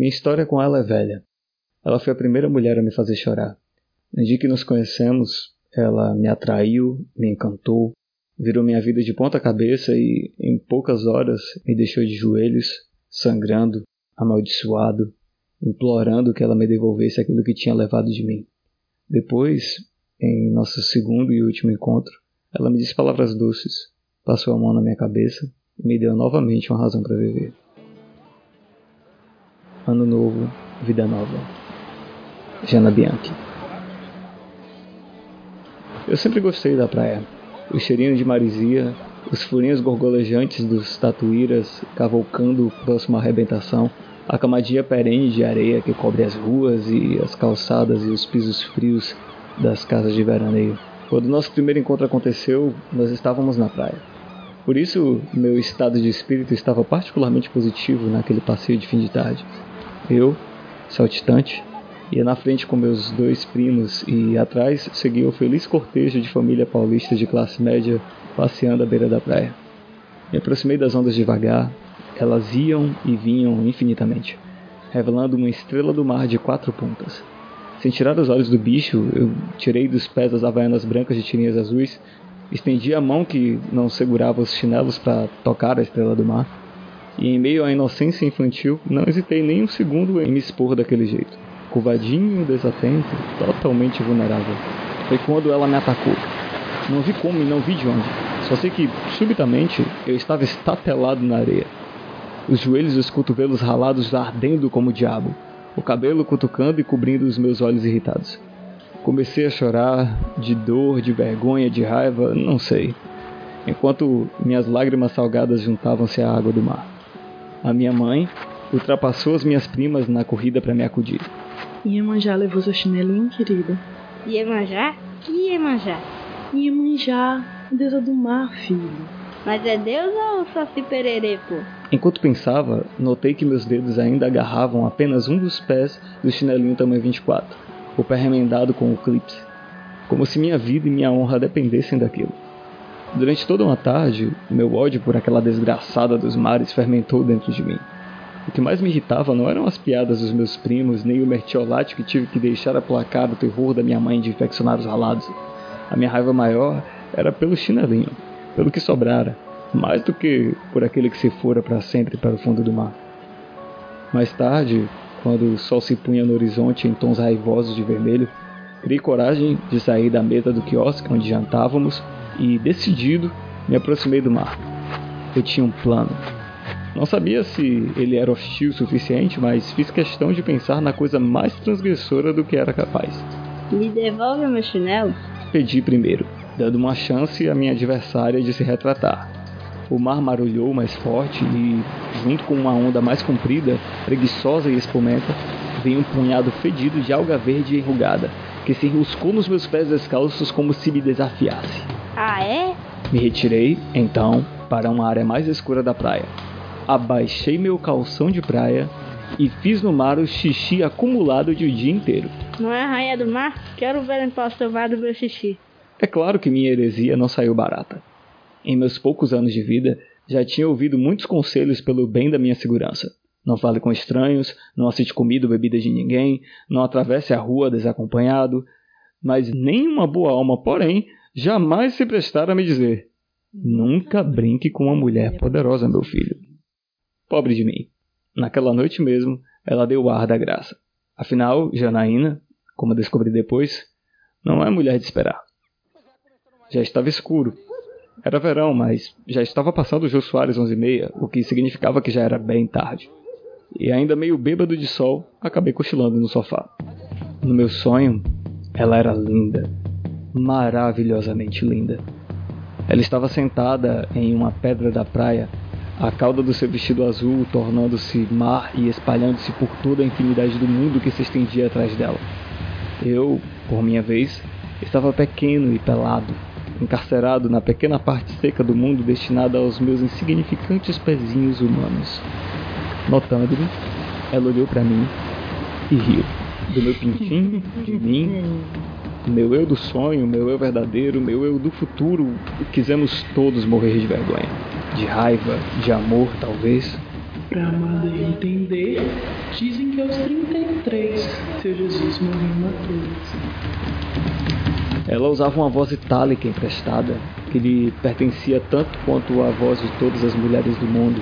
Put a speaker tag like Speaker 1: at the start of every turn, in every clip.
Speaker 1: Minha história com ela é velha. Ela foi a primeira mulher a me fazer chorar. Dia que nos conhecemos, ela me atraiu, me encantou, virou minha vida de ponta cabeça e, em poucas horas, me deixou de joelhos, sangrando, amaldiçoado, implorando que ela me devolvesse aquilo que tinha levado de mim. Depois, em nosso segundo e último encontro, ela me disse palavras doces, passou a mão na minha cabeça e me deu novamente uma razão para viver. Ano novo, vida nova. Jana Bianchi. Eu sempre gostei da praia. O cheirinho de marisia, os furinhos gorgolejantes dos tatuíras cavalcando próximo à arrebentação, a camadinha perene de areia que cobre as ruas e as calçadas e os pisos frios das casas de veraneio. Quando nosso primeiro encontro aconteceu, nós estávamos na praia. Por isso, meu estado de espírito estava particularmente positivo naquele passeio de fim de tarde. Eu, saltitante, ia na frente com meus dois primos e atrás seguia o feliz cortejo de família paulista de classe média passeando à beira da praia. Me aproximei das ondas devagar, elas iam e vinham infinitamente, revelando uma estrela do mar de quatro pontas. Sem tirar os olhos do bicho, eu tirei dos pés as havaianas brancas de tirinhas azuis, estendi a mão que não segurava os chinelos para tocar a estrela do mar, e em meio à inocência infantil, não hesitei nem um segundo em me expor daquele jeito. Curvadinho, desatento, totalmente vulnerável. Foi quando ela me atacou. Não vi como e não vi de onde. Só sei que, subitamente, eu estava estatelado na areia. Os joelhos e os cotovelos ralados ardendo como o diabo o cabelo cutucando e cobrindo os meus olhos irritados. Comecei a chorar, de dor, de vergonha, de raiva, não sei, enquanto minhas lágrimas salgadas juntavam-se à água do mar. A minha mãe ultrapassou as minhas primas na corrida para me acudir.
Speaker 2: Iemanjá levou seu chinelinho, querido.
Speaker 3: Iemanjá? Que Iemanjá?
Speaker 2: Iemanjá, deusa do mar, filho.
Speaker 3: Mas é Deus ou Saci Pererê, pô?
Speaker 1: Enquanto pensava, notei que meus dedos ainda agarravam apenas um dos pés do chinelinho tamanho 24, o pé remendado com o clipe, como se minha vida e minha honra dependessem daquilo. Durante toda uma tarde, meu ódio por aquela desgraçada dos mares fermentou dentro de mim. O que mais me irritava não eram as piadas dos meus primos, nem o mertiolate que tive que deixar aplacar o terror da minha mãe de infeccionar os ralados. A minha raiva maior era pelo chinelinho, pelo que sobrara, mais do que por aquele que se fora para sempre para o fundo do mar. Mais tarde, quando o sol se punha no horizonte em tons raivosos de vermelho, criei coragem de sair da mesa do quiosque onde jantávamos e, decidido, me aproximei do mar. Eu tinha um plano. Não sabia se ele era hostil o suficiente, mas fiz questão de pensar na coisa mais transgressora do que era capaz.
Speaker 3: Me devolve meu chinelo?
Speaker 1: Pedi primeiro, dando uma chance à minha adversária de se retratar. O mar marulhou mais forte e, junto com uma onda mais comprida, preguiçosa e espumenta, veio um punhado fedido de alga verde enrugada, que se enroscou nos meus pés descalços como se me desafiasse.
Speaker 3: Ah, é?
Speaker 1: Me retirei, então, para uma área mais escura da praia. Abaixei meu calção de praia e fiz no mar o xixi acumulado de o dia inteiro.
Speaker 3: Não é a rainha do mar? Quero ver em tomar do meu xixi.
Speaker 1: É claro que minha heresia não saiu barata. Em meus poucos anos de vida, já tinha ouvido muitos conselhos pelo bem da minha segurança. Não fale com estranhos, não aceite comida ou bebida de ninguém, não atravesse a rua desacompanhado. Mas nenhuma boa alma, porém, jamais se prestara a me dizer: Nunca brinque com uma mulher poderosa, meu filho. Pobre de mim. Naquela noite mesmo, ela deu o ar da graça. Afinal, Janaína, como descobri depois, não é mulher de esperar. Já estava escuro, era verão, mas já estava passando o Jô Soares 11 e meia, o que significava que já era bem tarde. E ainda meio bêbado de sol, acabei cochilando no sofá. No meu sonho, ela era linda. Maravilhosamente linda. Ela estava sentada em uma pedra da praia, a cauda do seu vestido azul tornando-se mar e espalhando-se por toda a infinidade do mundo que se estendia atrás dela. Eu, por minha vez, estava pequeno e pelado, encarcerado na pequena parte seca do mundo destinada aos meus insignificantes pezinhos humanos. Notando-me, ela olhou para mim e riu. Do meu pintinho, de mim, meu eu do sonho, meu eu verdadeiro, meu eu do futuro, quisemos todos morrer de vergonha. De raiva, de amor, talvez.
Speaker 2: Pra amada entender, dizem que aos 33 seu Jesus morreu na cruz.
Speaker 1: Ela usava uma voz itálica emprestada, que lhe pertencia tanto quanto a voz de todas as mulheres do mundo.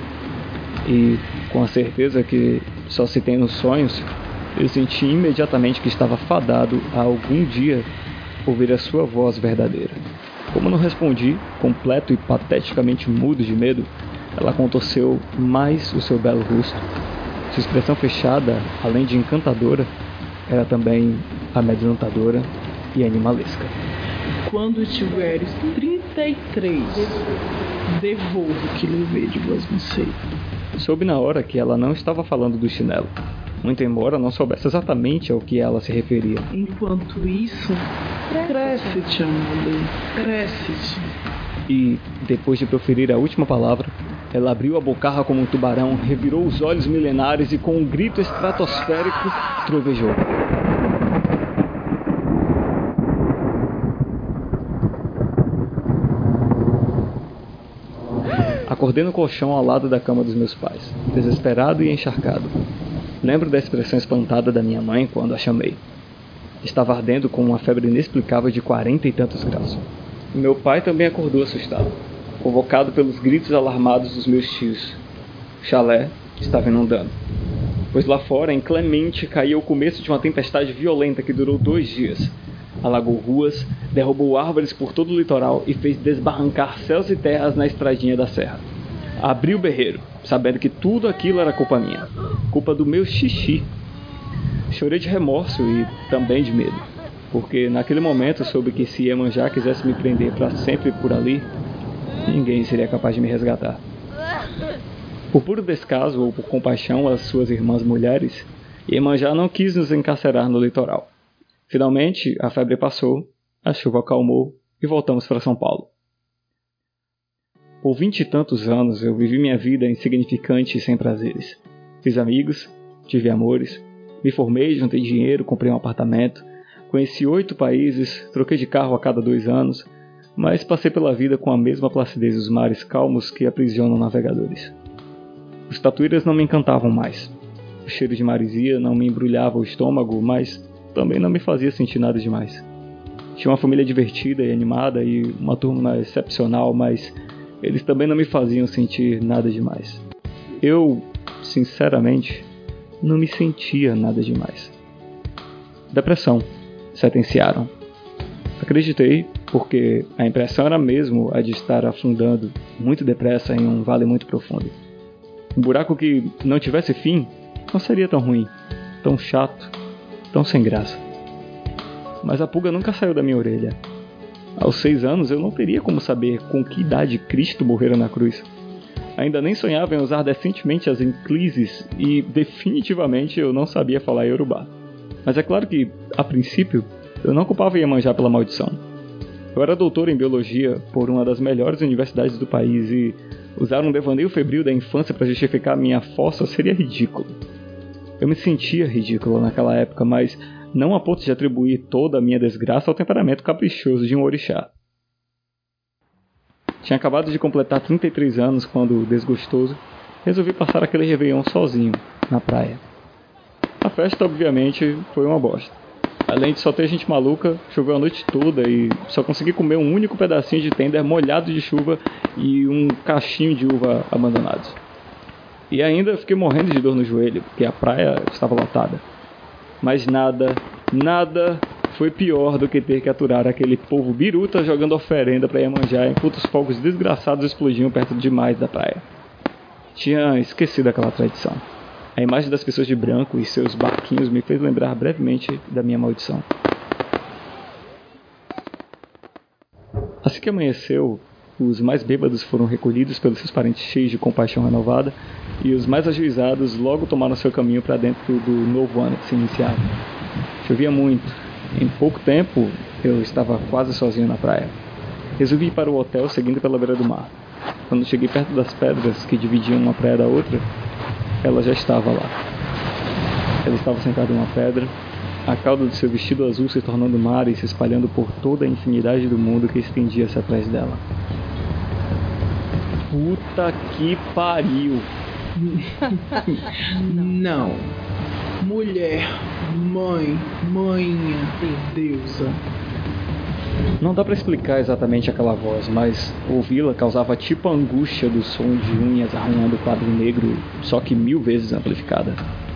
Speaker 1: E, com a certeza que só se tem nos sonhos, eu senti imediatamente que estava fadado a algum dia ouvir a sua voz verdadeira. Como não respondi, completo e pateticamente mudo de medo, ela contorceu mais o seu belo rosto. Sua expressão fechada, além de encantadora, era também amedrontadora e animalesca.
Speaker 2: Quando tiveres 33, devolvo o que levei de vosmecê.
Speaker 1: Soube na hora que ela não estava falando do chinelo, muito embora não soubesse exatamente ao que ela se referia.
Speaker 2: Enquanto isso, cresce-te, amada, cresce-te.
Speaker 1: E, depois de proferir a última palavra, ela abriu a bocarra como um tubarão, revirou os olhos milenares e, com um grito estratosférico, trovejou. Acordei no colchão ao lado da cama dos meus pais, desesperado e encharcado. Lembro da expressão espantada da minha mãe quando a chamei. Estava ardendo com uma febre inexplicável de quarenta e tantos graus. Meu pai também acordou assustado, convocado pelos gritos alarmados dos meus tios. O chalé estava inundando, pois lá fora, inclemente, caía o começo de uma tempestade violenta que durou dois dias. Alagou ruas, derrubou árvores por todo o litoral e fez desbarrancar céus e terras na estradinha da serra. Abri o berreiro, sabendo que tudo aquilo era culpa minha, culpa do meu xixi. Chorei de remorso e também de medo, porque naquele momento soube que se Iemanjá quisesse me prender para sempre por ali, ninguém seria capaz de me resgatar. Por puro descaso ou por compaixão às suas irmãs mulheres, Iemanjá não quis nos encarcerar no litoral. Finalmente, a febre passou, a chuva acalmou e voltamos para São Paulo. Por vinte e tantos anos eu vivi minha vida insignificante e sem prazeres. Fiz amigos, tive amores, me formei, juntei dinheiro, comprei um apartamento, conheci oito países, troquei de carro a cada dois anos, mas passei pela vida com a mesma placidez dos mares calmos que aprisionam navegadores. Os tatuíras não me encantavam mais. O cheiro de marisia não me embrulhava o estômago, mas também não me fazia sentir nada demais. Tinha uma família divertida e animada e uma turma excepcional, mas eles também não me faziam sentir nada demais. Eu, sinceramente, não me sentia nada demais. Depressão, sentenciaram. Acreditei, porque a impressão era mesmo a de estar afundando muito depressa em um vale muito profundo. Um buraco que não tivesse fim não seria tão ruim, tão chato, tão sem graça. Mas a pulga nunca saiu da minha orelha. Aos seis anos eu não teria como saber com que idade Cristo morrera na cruz. Ainda nem sonhava em usar decentemente as enclises e definitivamente eu não sabia falar Yorubá. Mas é claro que, a princípio, eu não culpava Iemanjá pela maldição. Eu era doutor em biologia por uma das melhores universidades do país e usar um devaneio febril da infância para justificar minha fossa seria ridículo. Eu me sentia ridículo naquela época, mas não a ponto de atribuir toda a minha desgraça ao temperamento caprichoso de um orixá. Tinha acabado de completar 33 anos quando, desgostoso, resolvi passar aquele Réveillon sozinho, na praia. A festa, obviamente, foi uma bosta. Além de só ter gente maluca, choveu a noite toda e só consegui comer um único pedacinho de tender molhado de chuva e um cachinho de uva abandonados. E ainda fiquei morrendo de dor no joelho, porque a praia estava lotada. Mas nada, nada foi pior do que ter que aturar aquele povo biruta jogando oferenda para Iemanjá enquanto os fogos desgraçados explodiam perto demais da praia. Tinha esquecido aquela tradição. A imagem das pessoas de branco e seus barquinhos me fez lembrar brevemente da minha maldição. Assim que amanheceu, os mais bêbados foram recolhidos pelos seus parentes cheios de compaixão renovada e os mais ajuizados logo tomaram seu caminho para dentro do novo ano que se iniciava. Chovia muito. Em pouco tempo, eu estava quase sozinho na praia. Resolvi ir para o hotel seguindo pela beira do mar. Quando cheguei perto das pedras que dividiam uma praia da outra, ela já estava lá. Ela estava sentada em uma pedra, a cauda de seu vestido azul se tornando mar e se espalhando por toda a infinidade do mundo que estendia-se atrás dela. Puta que pariu!
Speaker 2: Não. Mulher, mãe, manhinha, deusa.
Speaker 1: Não dá pra explicar exatamente aquela voz, mas ouvi-la causava tipo a angústia do som de unhas arranhando o quadro negro, só que mil vezes amplificada.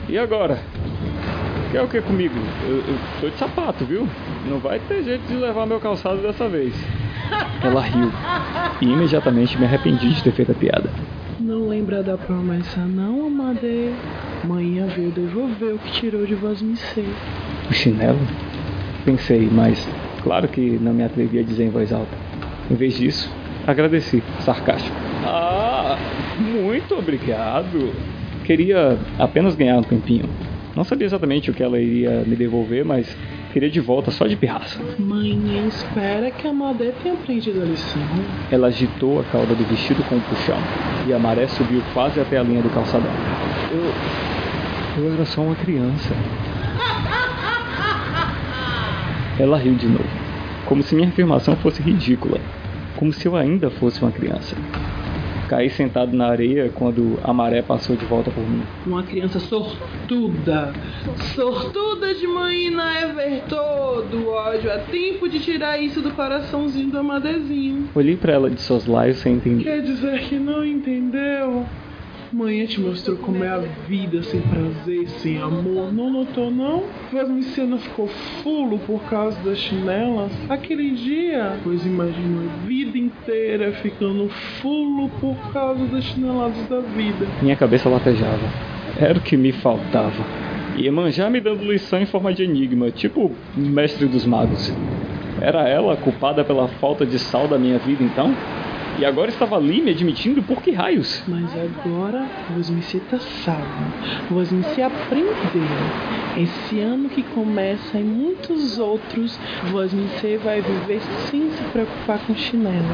Speaker 1: E agora? Quer o que comigo? Eu, eu tô de sapato, viu? Não vai ter jeito de levar meu calçado dessa vez. Ela riu e imediatamente me arrependi de ter feito a piada.
Speaker 2: Não lembra da promessa não, Amade? Manhã veio devolver o que tirou de Vosmicê.
Speaker 1: O chinelo? Pensei, mas claro que não me atrevi a dizer em voz alta. Em vez disso, agradeci, sarcástico. Ah, muito obrigado. Queria apenas ganhar um tempinho. Não sabia exatamente o que ela iria me devolver, mas queria de volta só de pirraça.
Speaker 2: Mãe, espera que a Amade tenha aprendido a lição.
Speaker 1: Ela agitou a cauda do vestido com um puxão e a maré subiu quase até a linha do calçadão. Eu. Eu era só uma criança. Ela riu de novo, como se minha afirmação fosse ridícula, como se eu ainda fosse uma criança. Caí sentado na areia quando a maré passou de volta por mim.
Speaker 2: Uma criança sortuda. Sortuda de manhã Ever todo ódio. É tempo de tirar isso do coraçãozinho do Amadezinho.
Speaker 1: Olhei para ela de soslaio sem entender.
Speaker 2: Quer dizer que não entendeu? Manhã te mostrou como é a vida sem prazer, sem amor. Não notou, não? Vasmicê não ficou fulo por causa das chinelas? Aquele dia, pois imaginou a vida inteira ficando fulo por causa das chineladas da vida.
Speaker 1: Minha cabeça latejava. Era o que me faltava. Iemanjá me dando lição em forma de enigma, tipo mestre dos magos. Era ela culpada pela falta de sal da minha vida, então? E agora estava ali me admitindo por que raios?
Speaker 2: Mas agora Vosmicê tá sábio. Vosmicê aprendeu. Esse ano que começa e muitos outros, Vosmicê vai viver sem se preocupar com chinelo.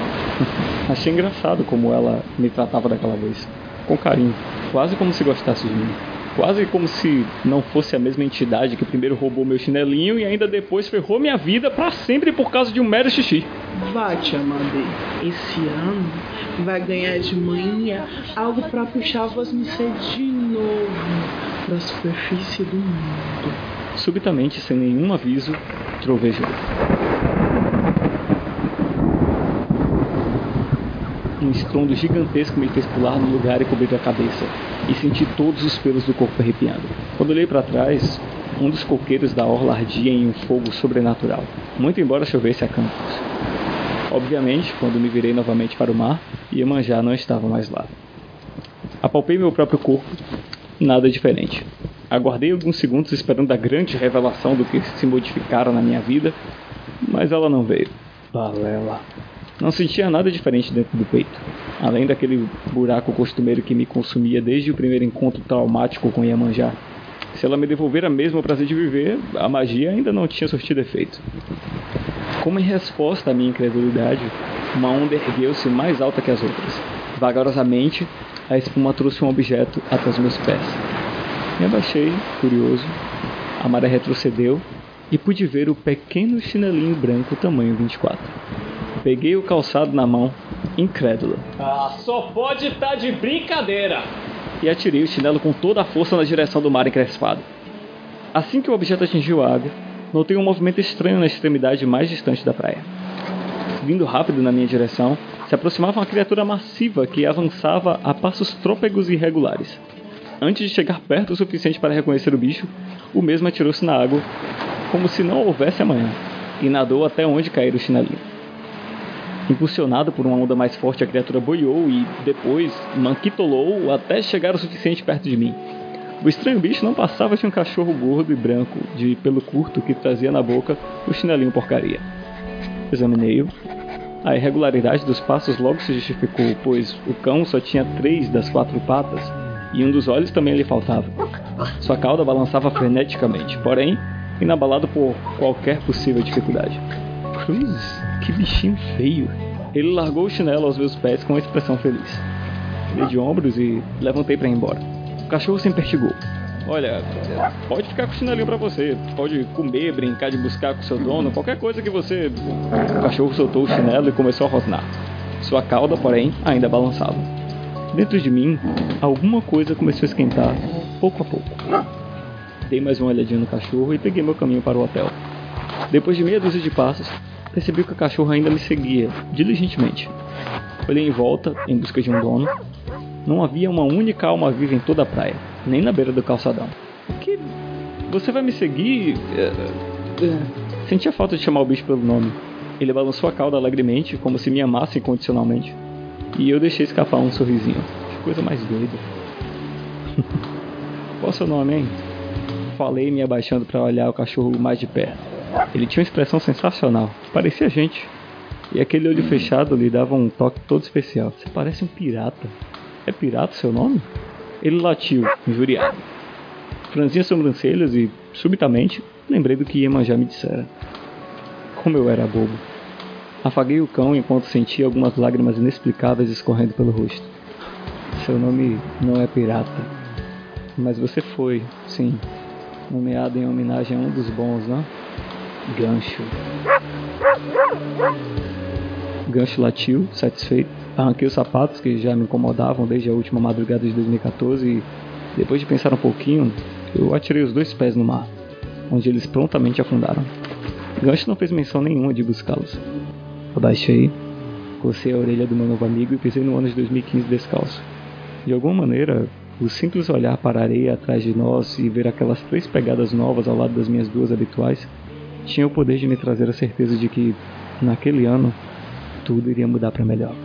Speaker 1: Achei engraçado como ela me tratava daquela vez. Com carinho, quase como se gostasse de mim. Quase como se não fosse a mesma entidade que primeiro roubou meu chinelinho e ainda depois ferrou minha vida para sempre por causa de um mero xixi.
Speaker 2: Vai, te Amade. Esse ano vai ganhar de manhã algo para puxar Vosmicê de novo para a superfície do mundo.
Speaker 1: Subitamente, sem nenhum aviso, trovejou. Um estrondo gigantesco me fez pular no lugar e cobrir a cabeça, e senti todos os pelos do corpo arrepiando. Quando olhei para trás, um dos coqueiros da orla ardia em um fogo sobrenatural, muito embora chovesse a campos. Obviamente, quando me virei novamente para o mar, Iemanjá não estava mais lá. Apalpei meu próprio corpo, nada diferente. Aguardei alguns segundos esperando a grande revelação do que se modificara na minha vida, mas ela não veio. Balela. Não sentia nada diferente dentro do peito, além daquele buraco costumeiro que me consumia desde o primeiro encontro traumático com Iemanjá. Se ela me devolver a mesmo prazer de viver, a magia ainda não tinha surtido efeito. Como em resposta à minha incredulidade, uma onda ergueu-se mais alta que as outras. Vagarosamente, a espuma trouxe um objeto até os meus pés. Me abaixei, curioso. A maré retrocedeu e pude ver o pequeno chinelinho branco tamanho 24. Peguei o calçado na mão, incrédula.
Speaker 4: Ah, só pode estar tá de brincadeira!
Speaker 1: E atirei o chinelo com toda a força na direção do mar encrespado. Assim que o objeto atingiu a água, notei um movimento estranho na extremidade mais distante da praia. Vindo rápido na minha direção, se aproximava uma criatura massiva que avançava a passos trôpegos e irregulares. Antes de chegar perto o suficiente para reconhecer o bicho, o mesmo atirou-se na água, como se não houvesse amanhã, e nadou até onde cair o chinelinho. Impulsionado por uma onda mais forte, a criatura boiou e, depois, manquitolou até chegar o suficiente perto de mim. O estranho bicho não passava de um cachorro gordo e branco, de pelo curto, que trazia na boca o chinelinho porcaria. Examinei-o. A irregularidade dos passos logo se justificou, pois o cão só tinha três das quatro patas e um dos olhos também lhe faltava. Sua cauda balançava freneticamente, porém, inabalado por qualquer possível dificuldade. Cruz, que bichinho feio. Ele largou o chinelo aos meus pés com uma expressão feliz. Dei de ombros e levantei para ir embora. O cachorro se empertigou. Olha, pode ficar com o chinelinho para você. Pode comer, brincar de buscar com seu dono, qualquer coisa que você. O cachorro soltou o chinelo e começou a rosnar. Sua cauda, porém, ainda balançava. Dentro de mim, alguma coisa começou a esquentar, pouco a pouco. Dei mais uma olhadinha no cachorro e peguei meu caminho para o hotel. Depois de meia dúzia de passos, percebi que o cachorro ainda me seguia, diligentemente. Olhei em volta, em busca de um dono. Não havia uma única alma viva em toda a praia, nem na beira do calçadão. O que? Você vai me seguir? É, é, Senti a falta de chamar o bicho pelo nome. Ele balançou a cauda alegremente, como se me amasse incondicionalmente. E eu deixei escapar um sorrisinho. Que coisa mais doida. Qual seu nome, hein? Falei me abaixando para olhar o cachorro mais de perto. Ele tinha uma expressão sensacional. Parecia gente. E aquele olho fechado lhe dava um toque todo especial. Você parece um pirata. É pirata seu nome? Ele latiu, injuriado. Franzia as sobrancelhas e, subitamente, lembrei do que Iemanjá me dissera. Como eu era bobo. Afaguei o cão enquanto sentia algumas lágrimas inexplicáveis escorrendo pelo rosto. Seu nome não é pirata, mas você foi, sim, nomeado em homenagem a um dos bons, não? Gancho. Gancho latiu, satisfeito. Arranquei os sapatos que já me incomodavam desde a última madrugada de 2014 e, depois de pensar um pouquinho, eu atirei os dois pés no mar, onde eles prontamente afundaram. Gancho não fez menção nenhuma de buscá-los. Abaixei, cocei a orelha do meu novo amigo e pisei no ano de 2015 descalço. De alguma maneira, o simples olhar para a areia atrás de nós e ver aquelas três pegadas novas ao lado das minhas duas habituais tinha o poder de me trazer a certeza de que, naquele ano, tudo iria mudar para melhor.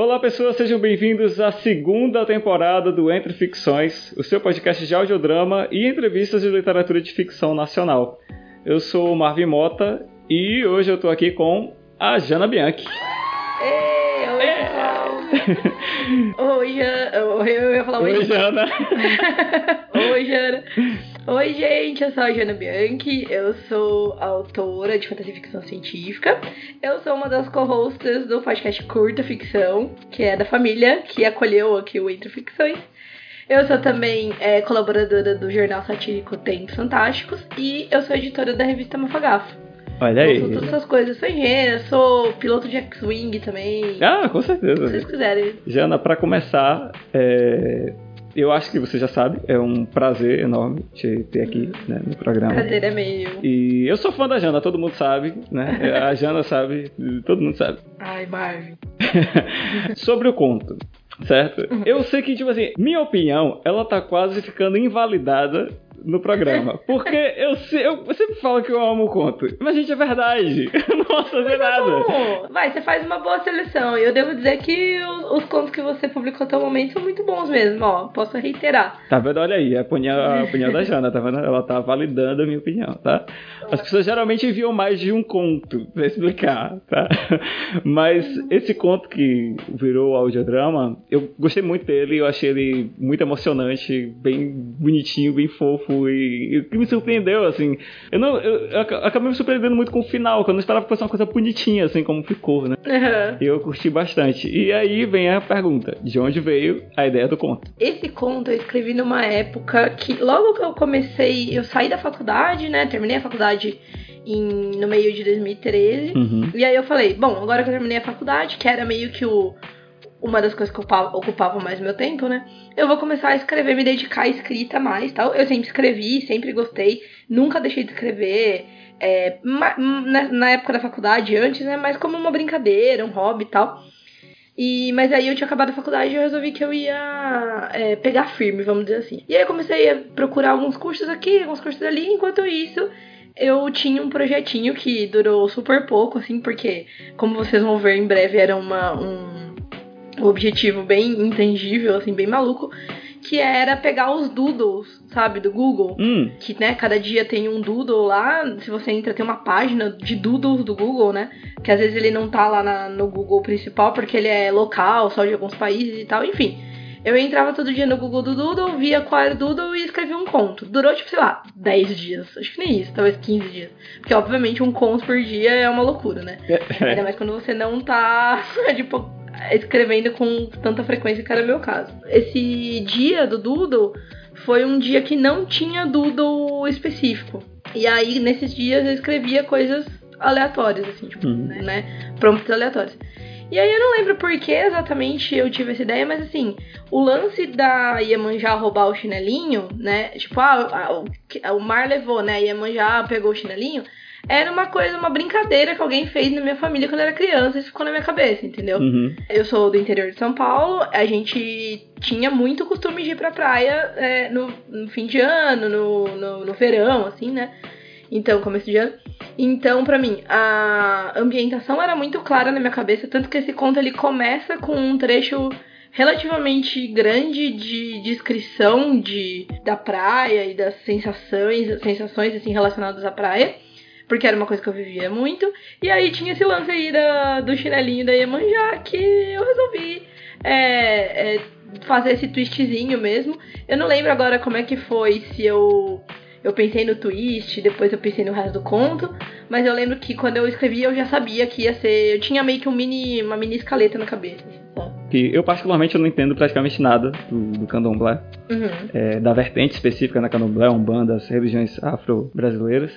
Speaker 1: Olá pessoas, sejam bem-vindos à segunda temporada do Entre Ficções, o seu podcast de audiodrama e entrevistas de literatura de ficção nacional. Eu sou o Marvin Mota e hoje eu estou aqui com a Jana Bianchi.
Speaker 3: Ei, oi, pessoal. oi, Jana. Eu ia falar oi,
Speaker 1: Oi, Jana.
Speaker 3: Oi, Jana. Oi, gente, eu sou a Jana Bianchi, eu sou autora de fantasia e ficção científica. Eu sou uma das co-hosts do podcast Curta Ficção, que é da família que acolheu aqui o Entre Ficções. Eu sou também é, colaboradora do jornal satírico Tempos Fantásticos e eu sou editora da revista Mafagafo.
Speaker 1: Olha
Speaker 3: Eu
Speaker 1: aí.
Speaker 3: sou todas essas coisas, sou engenheira, sou piloto de X-Wing também.
Speaker 1: Ah, com
Speaker 3: Se vocês
Speaker 1: certeza.
Speaker 3: quiserem.
Speaker 1: Jana, para começar, é, eu acho que você já sabe, é um prazer enorme te ter aqui né, no programa.
Speaker 3: Prazer é meu.
Speaker 1: E eu sou fã da Jana, todo mundo sabe, né? A Jana sabe, todo mundo sabe.
Speaker 3: Ai, Marvin.
Speaker 1: Sobre o conto, certo? Eu sei que, tipo assim, minha opinião, ela tá quase ficando invalidada no programa. Porque eu, se- eu, eu sempre falo que eu amo o conto. Mas, gente, é verdade. Eu não posso fazer nada.
Speaker 3: Bom, vai, você faz uma boa seleção. E eu devo dizer que os, os contos que você publicou até o momento são muito bons mesmo, ó. Posso reiterar.
Speaker 1: Tá vendo? Olha aí, a opinião, a opinião da Jana, tá vendo? Ela tá validando a minha opinião, tá? As pessoas geralmente enviam mais de um conto pra explicar, tá? Mas esse conto que virou audiodrama, eu gostei muito dele, eu achei ele muito emocionante, bem bonitinho, bem fofo e e o que me surpreendeu, assim, eu não, eu, eu ac- acabei me surpreendendo muito com o final, que eu não esperava que fosse uma coisa bonitinha, assim, como ficou, né? E eu curti bastante. E aí vem a pergunta, de onde veio a ideia do conto?
Speaker 3: Esse conto eu escrevi numa época que, logo que eu comecei, eu saí da faculdade, né? Terminei a faculdade em, no meio de 2013.
Speaker 1: Uhum.
Speaker 3: E aí eu falei, bom, agora que eu terminei a faculdade, que era meio que o, uma das coisas que ocupava, ocupava mais meu tempo, né? Eu vou começar a escrever, me dedicar à escrita mais tal. Eu sempre escrevi, sempre gostei, nunca deixei de escrever. é, na época da faculdade, antes, né? Mas como uma brincadeira, um hobby e tal. E, mas aí eu tinha acabado a faculdade e eu resolvi que eu ia é, pegar firme, vamos dizer assim. E aí eu comecei a procurar alguns cursos aqui, alguns cursos ali, enquanto isso eu tinha um projetinho que durou super pouco, assim, porque, como vocês vão ver em breve, era uma, um, um objetivo bem intangível, assim, bem maluco, que era pegar os doodles, sabe, do Google.
Speaker 1: Hum,
Speaker 3: Que, né, cada dia tem um doodle lá, se você entra, tem uma página de doodles do Google, né? Que às vezes ele não tá lá na- no Google principal, porque ele é local, só de alguns países e tal, enfim. Eu entrava todo dia no Google do Doodle, via qual era o Doodle e escrevia um conto. Durou, tipo, sei lá, 10 dias. Acho que nem isso, talvez 15 dias. Porque, obviamente, um conto por dia é uma loucura, né? Ainda mais quando você não tá. tipo, escrevendo com tanta frequência que era meu caso. Esse dia do Doodle foi um dia que não tinha Doodle específico. E aí, nesses dias, eu escrevia coisas aleatórias, assim, tipo,
Speaker 1: Uhum.
Speaker 3: né? Prompts aleatórios. E aí eu não lembro por que exatamente eu tive essa ideia, mas assim, o lance da Iemanjá roubar o chinelinho, né? Tipo, ah, o, o mar levou, né? Iemanjá pegou o chinelinho. Era uma coisa, uma brincadeira que alguém fez na minha família quando eu era criança. Isso ficou na minha cabeça, entendeu?
Speaker 1: Uhum.
Speaker 3: Eu sou do interior de São Paulo, a gente tinha muito costume de ir pra praia é, no, no fim de ano, no, no, no verão, assim, né? Então, começo de ano. Então, pra mim, a ambientação era muito clara na minha cabeça, tanto que esse conto ele começa com um trecho relativamente grande de descrição de, da praia e das sensações, sensações assim relacionadas à praia, porque era uma coisa que eu vivia muito. E aí tinha esse lance aí da, do chinelinho da Iemanjá que eu resolvi é, é, fazer esse twistzinho mesmo. Eu não lembro agora como é que foi, se eu eu pensei no twist, depois eu pensei no resto do conto, mas eu lembro que quando eu escrevi eu já sabia que ia ser, eu tinha meio que um mini, uma mini escaleta na cabeça, sabe?
Speaker 1: Que eu particularmente eu não entendo praticamente nada do, do candomblé,
Speaker 3: Uhum.
Speaker 1: é, da vertente específica na candomblé, umbanda, as religiões afro-brasileiras.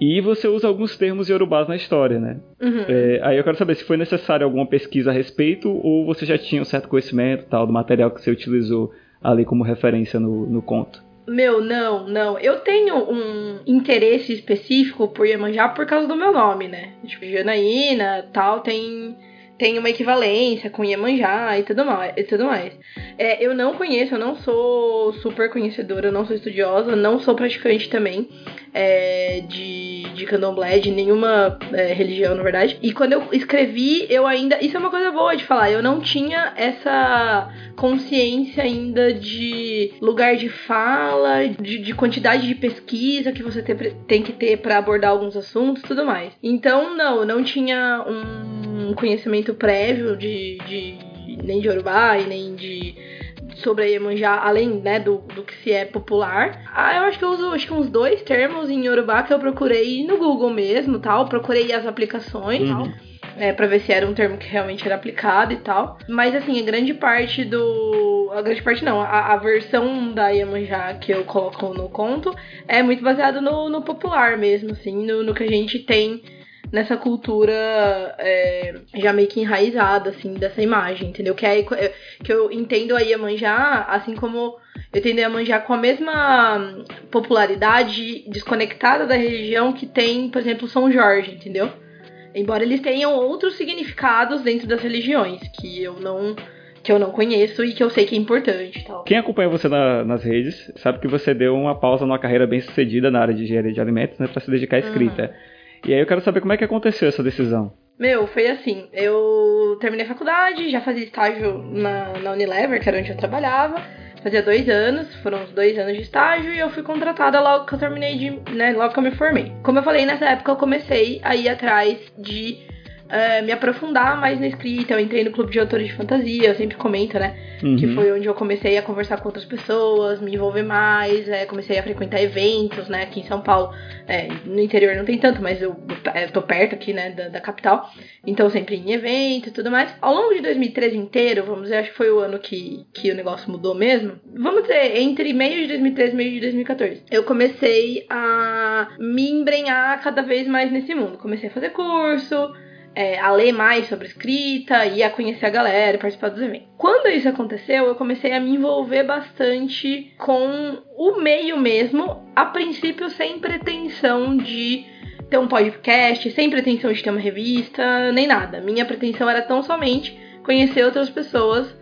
Speaker 1: E você usa alguns termos iorubás na história, né?
Speaker 3: Uhum.
Speaker 1: É, aí eu quero saber se foi necessário alguma pesquisa a respeito ou você já tinha um certo conhecimento tal do material que você utilizou ali como referência no, no conto.
Speaker 3: Meu, não, não. Eu tenho um interesse específico por Iemanjá por causa do meu nome, né? Tipo, Janaína, tal, tem, tem uma equivalência com Iemanjá e tudo mais. E tudo mais. É, eu não conheço, eu não sou super conhecedora, eu não sou estudiosa, não sou praticante também é, de, de candomblé, de nenhuma é, religião, na verdade. E quando eu escrevi, eu ainda. Isso é uma coisa boa de falar, eu não tinha essa consciência ainda de lugar de fala, de, de quantidade de pesquisa que você te- tem que ter para abordar alguns assuntos tudo mais. Então, não, eu não tinha um conhecimento prévio de, de nem de Urubá e nem de sobre a Iemanjá, além né, do, do que se é popular. Ah, eu acho que eu uso acho que uns dois termos em Yorubá que eu procurei no Google mesmo, tal. Procurei as aplicações, tal. É, pra ver se era um termo que realmente era aplicado e tal. Mas assim, a grande parte do. A grande parte não, a, a versão da Iemanjá que eu coloco no conto é muito baseado no, no popular mesmo, assim, no, no que a gente tem nessa cultura é, já meio que enraizada, assim, dessa imagem, entendeu? Que, é, que eu entendo a Iemanjá, assim como eu entendo a Iemanjá com a mesma popularidade desconectada da religião que tem, por exemplo, São Jorge, entendeu? Embora eles tenham outros significados dentro das religiões, que eu não que eu não conheço e que eu sei que é importante tal.
Speaker 1: Quem acompanha você na- nas redes sabe que você deu uma pausa numa carreira bem sucedida na área de engenharia de alimentos, né, para se dedicar à escrita. E aí eu quero saber como é que aconteceu essa decisão.
Speaker 3: Meu, foi assim, eu terminei a faculdade, já fazia estágio na, na Unilever, que era onde eu trabalhava. Fazia dois anos, foram uns dois anos de estágio e eu fui contratada logo que eu terminei de. né, logo que eu me formei. Como eu falei, nessa época eu comecei a ir atrás de eh, me aprofundar mais na escrita. Eu entrei no clube de autores de fantasia, eu sempre comento, né? Que
Speaker 1: Uhum.
Speaker 3: foi onde eu comecei a conversar com outras pessoas, me envolver mais, é, comecei a frequentar eventos, né, aqui em São Paulo. É, no interior não tem tanto, mas eu é, tô perto aqui, né, da, da capital. Então sempre em evento e tudo mais. Ao longo de 2013 inteiro, vamos dizer, acho que foi o ano que, que o negócio mudou mesmo. Vamos dizer, entre meio de 2013 e meio de 2014. Eu comecei a me embrenhar cada vez mais nesse mundo. Comecei a fazer curso, é, a ler mais sobre escrita e a conhecer a galera e participar dos eventos. Quando isso aconteceu, eu comecei a me envolver bastante com o meio mesmo, a princípio sem pretensão de ter um podcast, sem pretensão de ter uma revista, nem nada. Minha pretensão era tão somente conhecer outras pessoas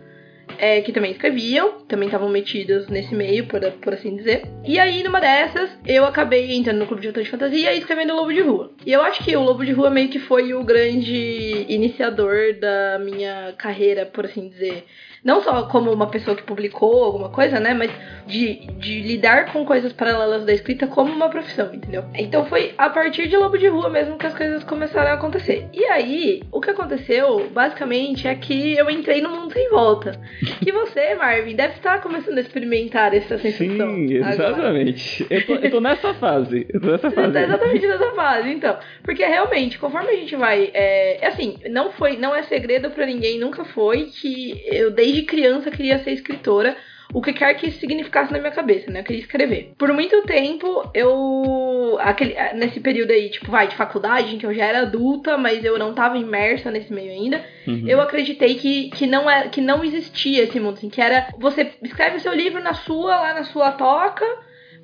Speaker 3: é, que também escreviam, também estavam metidas nesse meio, por, por assim dizer. E aí, numa dessas, eu acabei entrando no clube de autores de fantasia e escrevendo Lobo de Rua. E eu acho que o Lobo de Rua meio que foi o grande iniciador da minha carreira, por assim dizer. Não só como uma pessoa que publicou alguma coisa, né? Mas de, de lidar com coisas paralelas da escrita como uma profissão, entendeu? Então foi a partir de Lobo de Rua mesmo que as coisas começaram a acontecer. E aí, o que aconteceu, basicamente, é que eu entrei no mundo sem volta. Que você, Marvin, deve estar começando a experimentar essa sensação.
Speaker 1: Sim,
Speaker 3: agora.
Speaker 1: exatamente. Eu tô, eu tô nessa fase. Eu tô nessa
Speaker 3: Você
Speaker 1: fase.
Speaker 3: tá exatamente nessa fase, então. Porque realmente, conforme a gente vai. É, assim, não foi, não é segredo para ninguém, nunca foi que eu desde criança queria ser escritora o que quer que isso significasse na minha cabeça, né? Eu queria escrever. Por muito tempo, eu. Aquele, nesse período aí, tipo, vai, de faculdade, em que eu já era adulta, mas eu não tava imersa nesse meio ainda, uhum. eu acreditei que, que, não é, que não existia esse mundo, assim, que era. Você escreve o seu livro na sua, lá na sua toca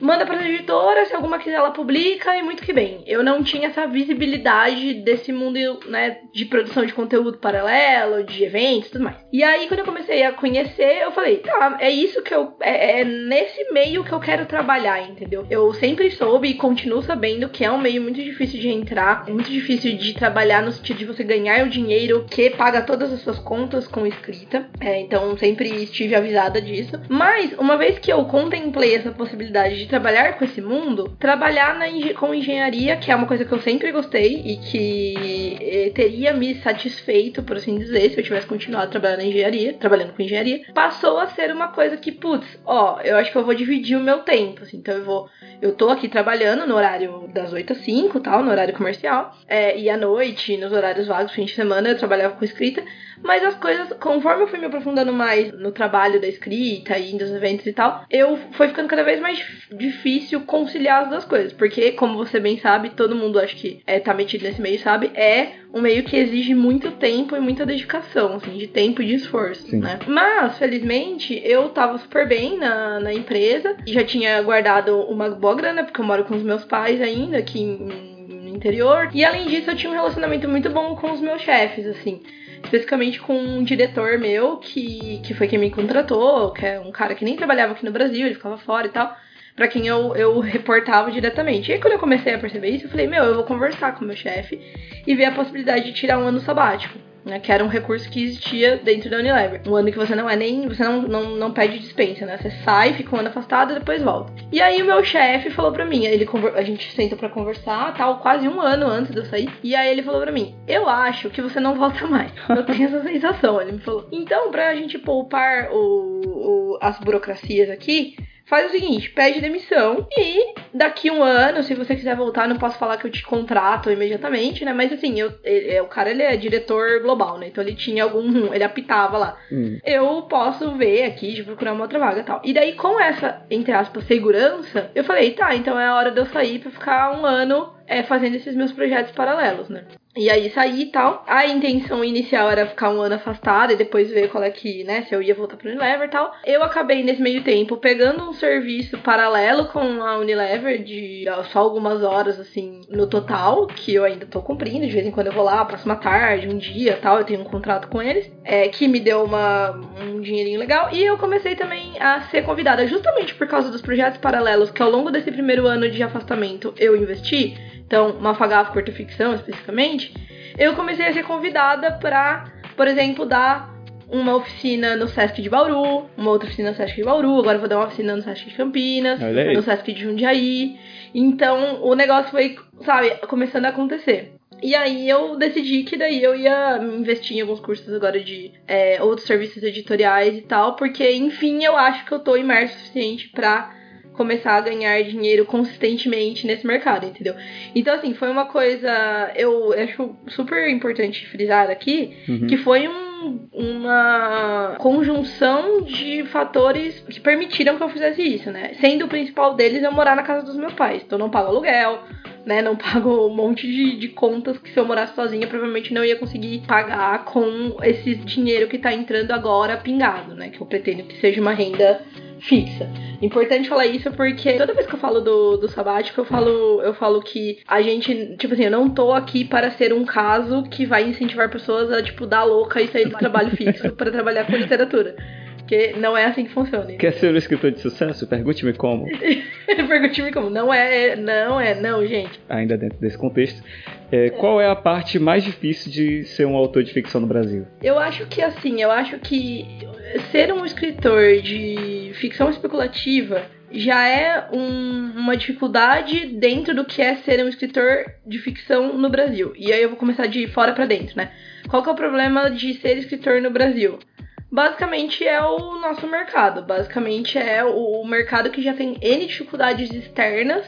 Speaker 3: manda para as editoras, se alguma quiser ela publica e muito que bem. Eu não tinha essa visibilidade desse mundo, né, de produção de conteúdo paralelo, de eventos tudo mais. E aí quando eu comecei a conhecer, eu falei, tá, é isso que eu é, é nesse meio que eu quero trabalhar, entendeu? Eu sempre soube e continuo sabendo que é um meio muito difícil de entrar, muito difícil de trabalhar no sentido de você ganhar o dinheiro que paga todas as suas contas com escrita. É, então sempre estive avisada disso. Mas uma vez que eu contemplei essa possibilidade de trabalhar com esse mundo, trabalhar na, com engenharia, que é uma coisa que eu sempre gostei e que eh, teria me satisfeito, por assim dizer, se eu tivesse continuado trabalhando na engenharia, trabalhando com engenharia, passou a ser uma coisa que, putz, ó, eu acho que eu vou dividir o meu tempo, assim, então eu vou, eu tô aqui trabalhando no horário das 8 às 5, tal, no horário comercial, é, e à noite, nos horários vagos, fim de semana, eu trabalhava com escrita, mas as coisas, conforme eu fui me aprofundando mais no trabalho da escrita e nos eventos e tal, eu foi ficando cada vez mais difícil conciliar as duas coisas. Porque, como você bem sabe, todo mundo acho que é, tá metido nesse meio, sabe? É um meio que exige muito tempo e muita dedicação, assim, de tempo e de esforço, Sim. né? Mas, felizmente, eu tava super bem na, na empresa e já tinha guardado uma boa grana, porque eu moro com os meus pais ainda aqui no interior. E além disso, eu tinha um relacionamento muito bom com os meus chefes, assim especificamente com um diretor meu que, que foi quem me contratou, que é um cara que nem trabalhava aqui no Brasil, ele ficava fora e tal, para quem eu, eu reportava diretamente. E aí quando eu comecei a perceber isso, eu falei, meu, eu vou conversar com o meu chefe e ver a possibilidade de tirar um ano sabático né, que era um recurso que existia dentro da Unilever. Um ano que você não é nem. Você não, não, não pede dispensa, né? Você sai, fica um ano afastado e depois volta. E aí o meu chefe falou pra mim, ele a gente senta para conversar, tal, quase um ano antes de eu sair. E aí ele falou pra mim: Eu acho que você não volta mais. Eu tenho essa sensação. Ele me falou. Então, pra gente poupar o, o as burocracias aqui, faz o seguinte, pede demissão e daqui um ano, se você quiser voltar, não posso falar que eu te contrato imediatamente, né? Mas assim, eu, ele, o cara ele é diretor global, né? Então ele tinha algum, ele apitava lá. Hum. Eu posso ver aqui de procurar uma outra vaga e tal. E daí com essa, entre aspas, segurança, eu falei, tá, então é a hora de eu sair para ficar um ano é, fazendo esses meus projetos paralelos, né? E aí saí e tal. A intenção inicial era ficar um ano afastada e depois ver qual é que, né, se eu ia voltar pro Unilever e tal. Eu acabei nesse meio tempo pegando um serviço paralelo com a Unilever de só algumas horas, assim, no total, que eu ainda tô cumprindo. De vez em quando eu vou lá, uma tarde, um dia tal. Eu tenho um contrato com eles, é, que me deu uma, um dinheirinho legal. E eu comecei também a ser convidada, justamente por causa dos projetos paralelos que ao longo desse primeiro ano de afastamento eu investi então Mafagaf Curta Ficção especificamente, eu comecei a ser convidada para, por exemplo, dar uma oficina no Sesc de Bauru, uma outra oficina no Sesc de Bauru, agora vou dar uma oficina no Sesc de Campinas, no Sesc de Jundiaí. Então o negócio foi, sabe, começando a acontecer. E aí eu decidi que daí eu ia investir em alguns cursos agora de é, outros serviços editoriais e tal, porque enfim eu acho que eu tô imerso o suficiente pra começar a ganhar dinheiro consistentemente nesse mercado, entendeu? Então, assim, foi uma coisa. Eu acho super importante frisar aqui uhum. que foi um, uma conjunção de fatores que permitiram que eu fizesse isso, né? Sendo o principal deles eu morar na casa dos meus pais. Então, eu não pago aluguel. Né, não pago um monte de, de contas que se eu morasse sozinha provavelmente não ia conseguir pagar com esse dinheiro que tá entrando agora pingado, né? Que eu pretendo que seja uma renda fixa. Importante falar isso porque toda vez que eu falo do, do sabático, eu falo, eu falo que a gente, tipo assim, eu não tô aqui para ser um caso que vai incentivar pessoas a, tipo, dar louca e sair do trabalho fixo para trabalhar com literatura. Porque não é assim que funciona.
Speaker 1: Quer ser um escritor de sucesso? Pergunte-me como.
Speaker 3: Pergunte-me como. Não é, não é, não, gente.
Speaker 1: Ainda dentro desse contexto, é, é. qual é a parte mais difícil de ser um autor de ficção no Brasil?
Speaker 3: Eu acho que assim, eu acho que ser um escritor de ficção especulativa já é um, uma dificuldade dentro do que é ser um escritor de ficção no Brasil. E aí eu vou começar de fora para dentro, né? Qual que é o problema de ser escritor no Brasil? Basicamente é o nosso mercado. Basicamente é o mercado que já tem N dificuldades externas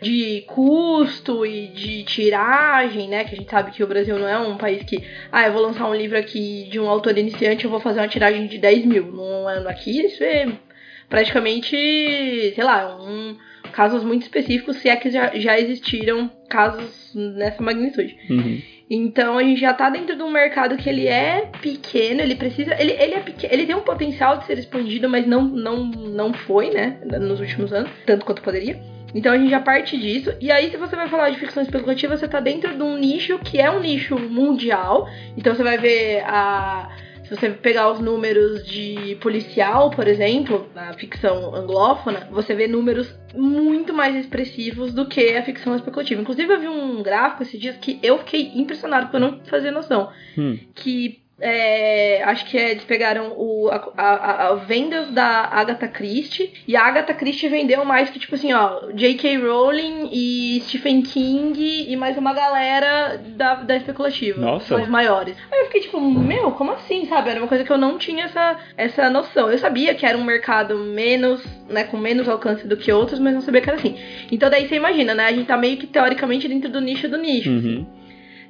Speaker 3: de custo e de tiragem, né? Que a gente sabe que o Brasil não é um país que, ah, eu vou lançar um livro aqui de um autor iniciante, eu vou fazer uma tiragem de 10 mil. Não é aqui, isso é praticamente, sei lá, um, casos muito específicos, se é que já, já existiram casos nessa magnitude.
Speaker 1: Uhum.
Speaker 3: Então a gente já tá dentro de um mercado que ele é pequeno, ele precisa. Ele, ele é pequeno, ele tem um potencial de ser expandido, mas não, não, não foi, né? Nos últimos anos, tanto quanto poderia. Então a gente já parte disso. E aí, se você vai falar de ficção especulativa, você tá dentro de um nicho que é um nicho mundial. Então você vai ver a se você pegar os números de policial, por exemplo, na ficção anglófona, você vê números muito mais expressivos do que a ficção especulativa. Inclusive, eu vi um gráfico esses dias que eu fiquei impressionado porque eu não fazia noção.
Speaker 1: Hum.
Speaker 3: Que é, acho que é, eles pegaram o, a, a, a, vendas da Agatha Christie e a Agatha Christie vendeu mais que, tipo assim, ó, J.K. Rowling e Stephen King e mais uma galera da, da especulativa.
Speaker 1: Nossa.
Speaker 3: Os maiores. Aí eu fiquei tipo, meu, como assim, sabe? Era uma coisa que eu não tinha essa, essa noção. Eu sabia que era um mercado menos, né, com menos alcance do que outros, mas não sabia que era assim. Então daí você imagina, né? A gente tá meio que teoricamente dentro do nicho do nicho.
Speaker 1: Uhum.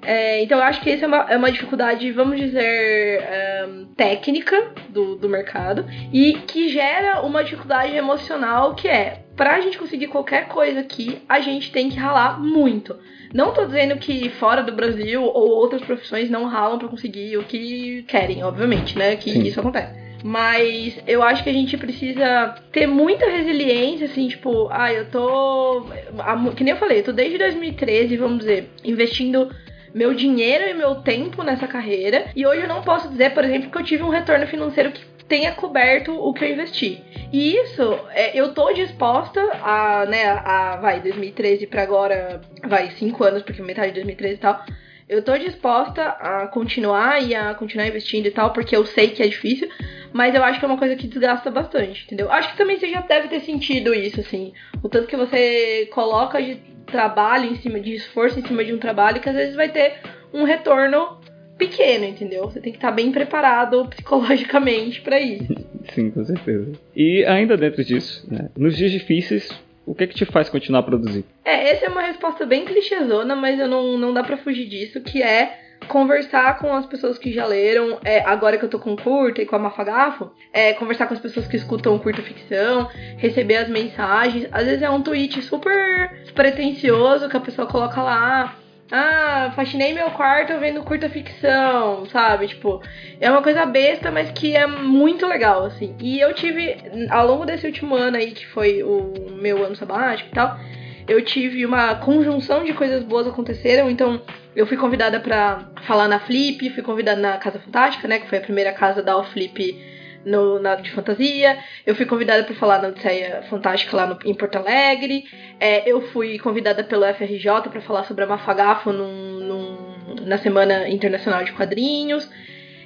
Speaker 3: É, então eu acho que essa é uma, é uma dificuldade, vamos dizer, um, técnica do, do mercado e que gera uma dificuldade emocional que é pra gente conseguir qualquer coisa aqui, a gente tem que ralar muito. Não tô dizendo que fora do Brasil ou outras profissões não ralam para conseguir o que querem, obviamente, né? Que
Speaker 1: Sim.
Speaker 3: isso acontece. Mas eu acho que a gente precisa ter muita resiliência, assim, tipo, ah, eu tô. Que nem eu falei, eu tô desde 2013, vamos dizer, investindo meu dinheiro e meu tempo nessa carreira. E hoje eu não posso dizer, por exemplo, que eu tive um retorno financeiro que tenha coberto o que eu investi. E isso, é, eu tô disposta a, né, a, vai, 2013 para agora, vai, 5 anos, porque metade de 2013 e tal. Eu tô disposta a continuar e a continuar investindo e tal, porque eu sei que é difícil, mas eu acho que é uma coisa que desgasta bastante, entendeu? Acho que também você já deve ter sentido isso, assim. O tanto que você coloca de trabalho em cima, de esforço em cima de um trabalho, que às vezes vai ter um retorno pequeno, entendeu? Você tem que estar bem preparado psicologicamente para isso.
Speaker 1: Sim, com certeza. E ainda dentro disso, né, nos dias difíceis, o que é que te faz continuar a produzir?
Speaker 3: É, essa é uma resposta bem clichêzona, mas eu não, não dá para fugir disso, que é conversar com as pessoas que já leram, é, agora que eu tô com curta e com a Mafagafo, é, conversar com as pessoas que escutam curta ficção, receber as mensagens. Às vezes é um tweet super pretencioso que a pessoa coloca lá. Ah, faxinei meu quarto vendo curta ficção, sabe? Tipo, é uma coisa besta, mas que é muito legal, assim. E eu tive, ao longo desse último ano aí, que foi o meu ano sabático e tal, eu tive uma conjunção de coisas boas aconteceram, então eu fui convidada para falar na Flip, fui convidada na Casa Fantástica, né, que foi a primeira casa da Flip no, na, de fantasia. Eu fui convidada para falar na Odisseia Fantástica lá no, em Porto Alegre. É, eu fui convidada pelo FRJ para falar sobre a Mafagafo num, num, na Semana Internacional de Quadrinhos.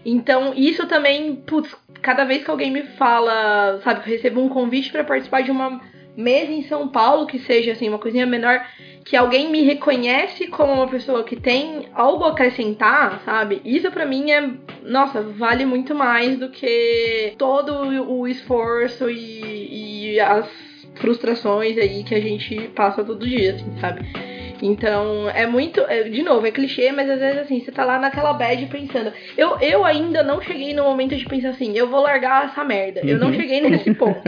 Speaker 3: Então, isso também, putz, cada vez que alguém me fala, sabe, eu recebo um convite para participar de uma mesa em São Paulo, que seja assim, uma coisinha menor, que alguém me reconhece como uma pessoa que tem algo a acrescentar, sabe? Isso para mim é, nossa, vale muito mais do que todo o esforço e, e as frustrações aí que a gente passa todo dia, assim, sabe? Então, é muito. é, De novo, é clichê, mas às vezes assim, você tá lá naquela bad pensando. Eu, eu ainda não cheguei no momento de pensar assim, eu vou largar essa merda. Eu não
Speaker 1: Uhum.
Speaker 3: cheguei nesse ponto.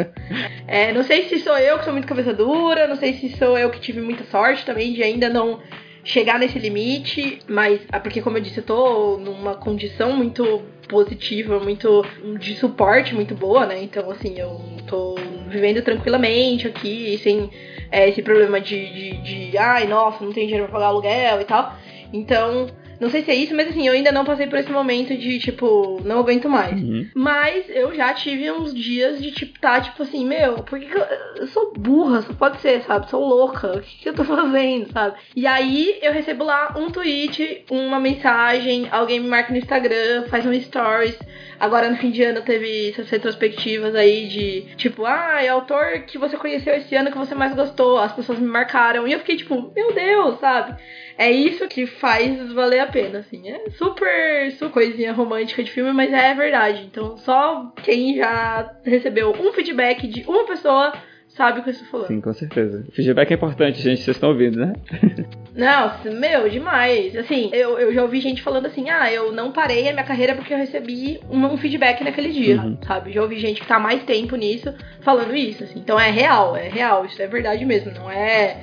Speaker 3: É, não sei se sou eu que sou muito cabeça dura, não sei se sou eu que tive muita sorte também de ainda não chegar nesse limite, mas ah, porque como eu disse, eu tô numa condição muito positiva, muito de suporte muito boa, né? Então assim, eu tô vivendo tranquilamente aqui, sem é, esse problema de, de, de, ai, nossa, não tem dinheiro pra pagar aluguel e tal. Então, não sei se é isso, mas assim, eu ainda não passei por esse momento de, tipo, não aguento mais.
Speaker 1: Uhum.
Speaker 3: Mas eu já tive uns dias de, tipo, tá, tipo assim, meu, por que, que eu, eu sou burra? Só pode ser, sabe? Sou louca. O que, que eu tô fazendo, sabe? E aí eu recebo lá um tweet, uma mensagem, alguém me marca no Instagram, faz um stories. Agora no fim de ano teve essas retrospectivas aí de tipo, ah, é autor que você conheceu esse ano que você mais gostou. As pessoas me marcaram. E eu fiquei tipo, meu Deus, sabe? É isso que faz valer a pena, assim. É super, super coisinha romântica de filme, mas é verdade. Então só quem já recebeu um feedback de uma pessoa sabe o que eu estou falando.
Speaker 1: Sim, com certeza. O feedback é importante, gente, vocês estão ouvindo, né?
Speaker 3: Nossa, meu, demais. Assim, eu, eu já ouvi gente falando assim, ah, eu não parei a minha carreira porque eu recebi um, um feedback naquele dia,
Speaker 1: Uhum.
Speaker 3: sabe? Já ouvi gente que tá mais tempo nisso falando isso, assim. Então é real, é real, isso é verdade mesmo, não é.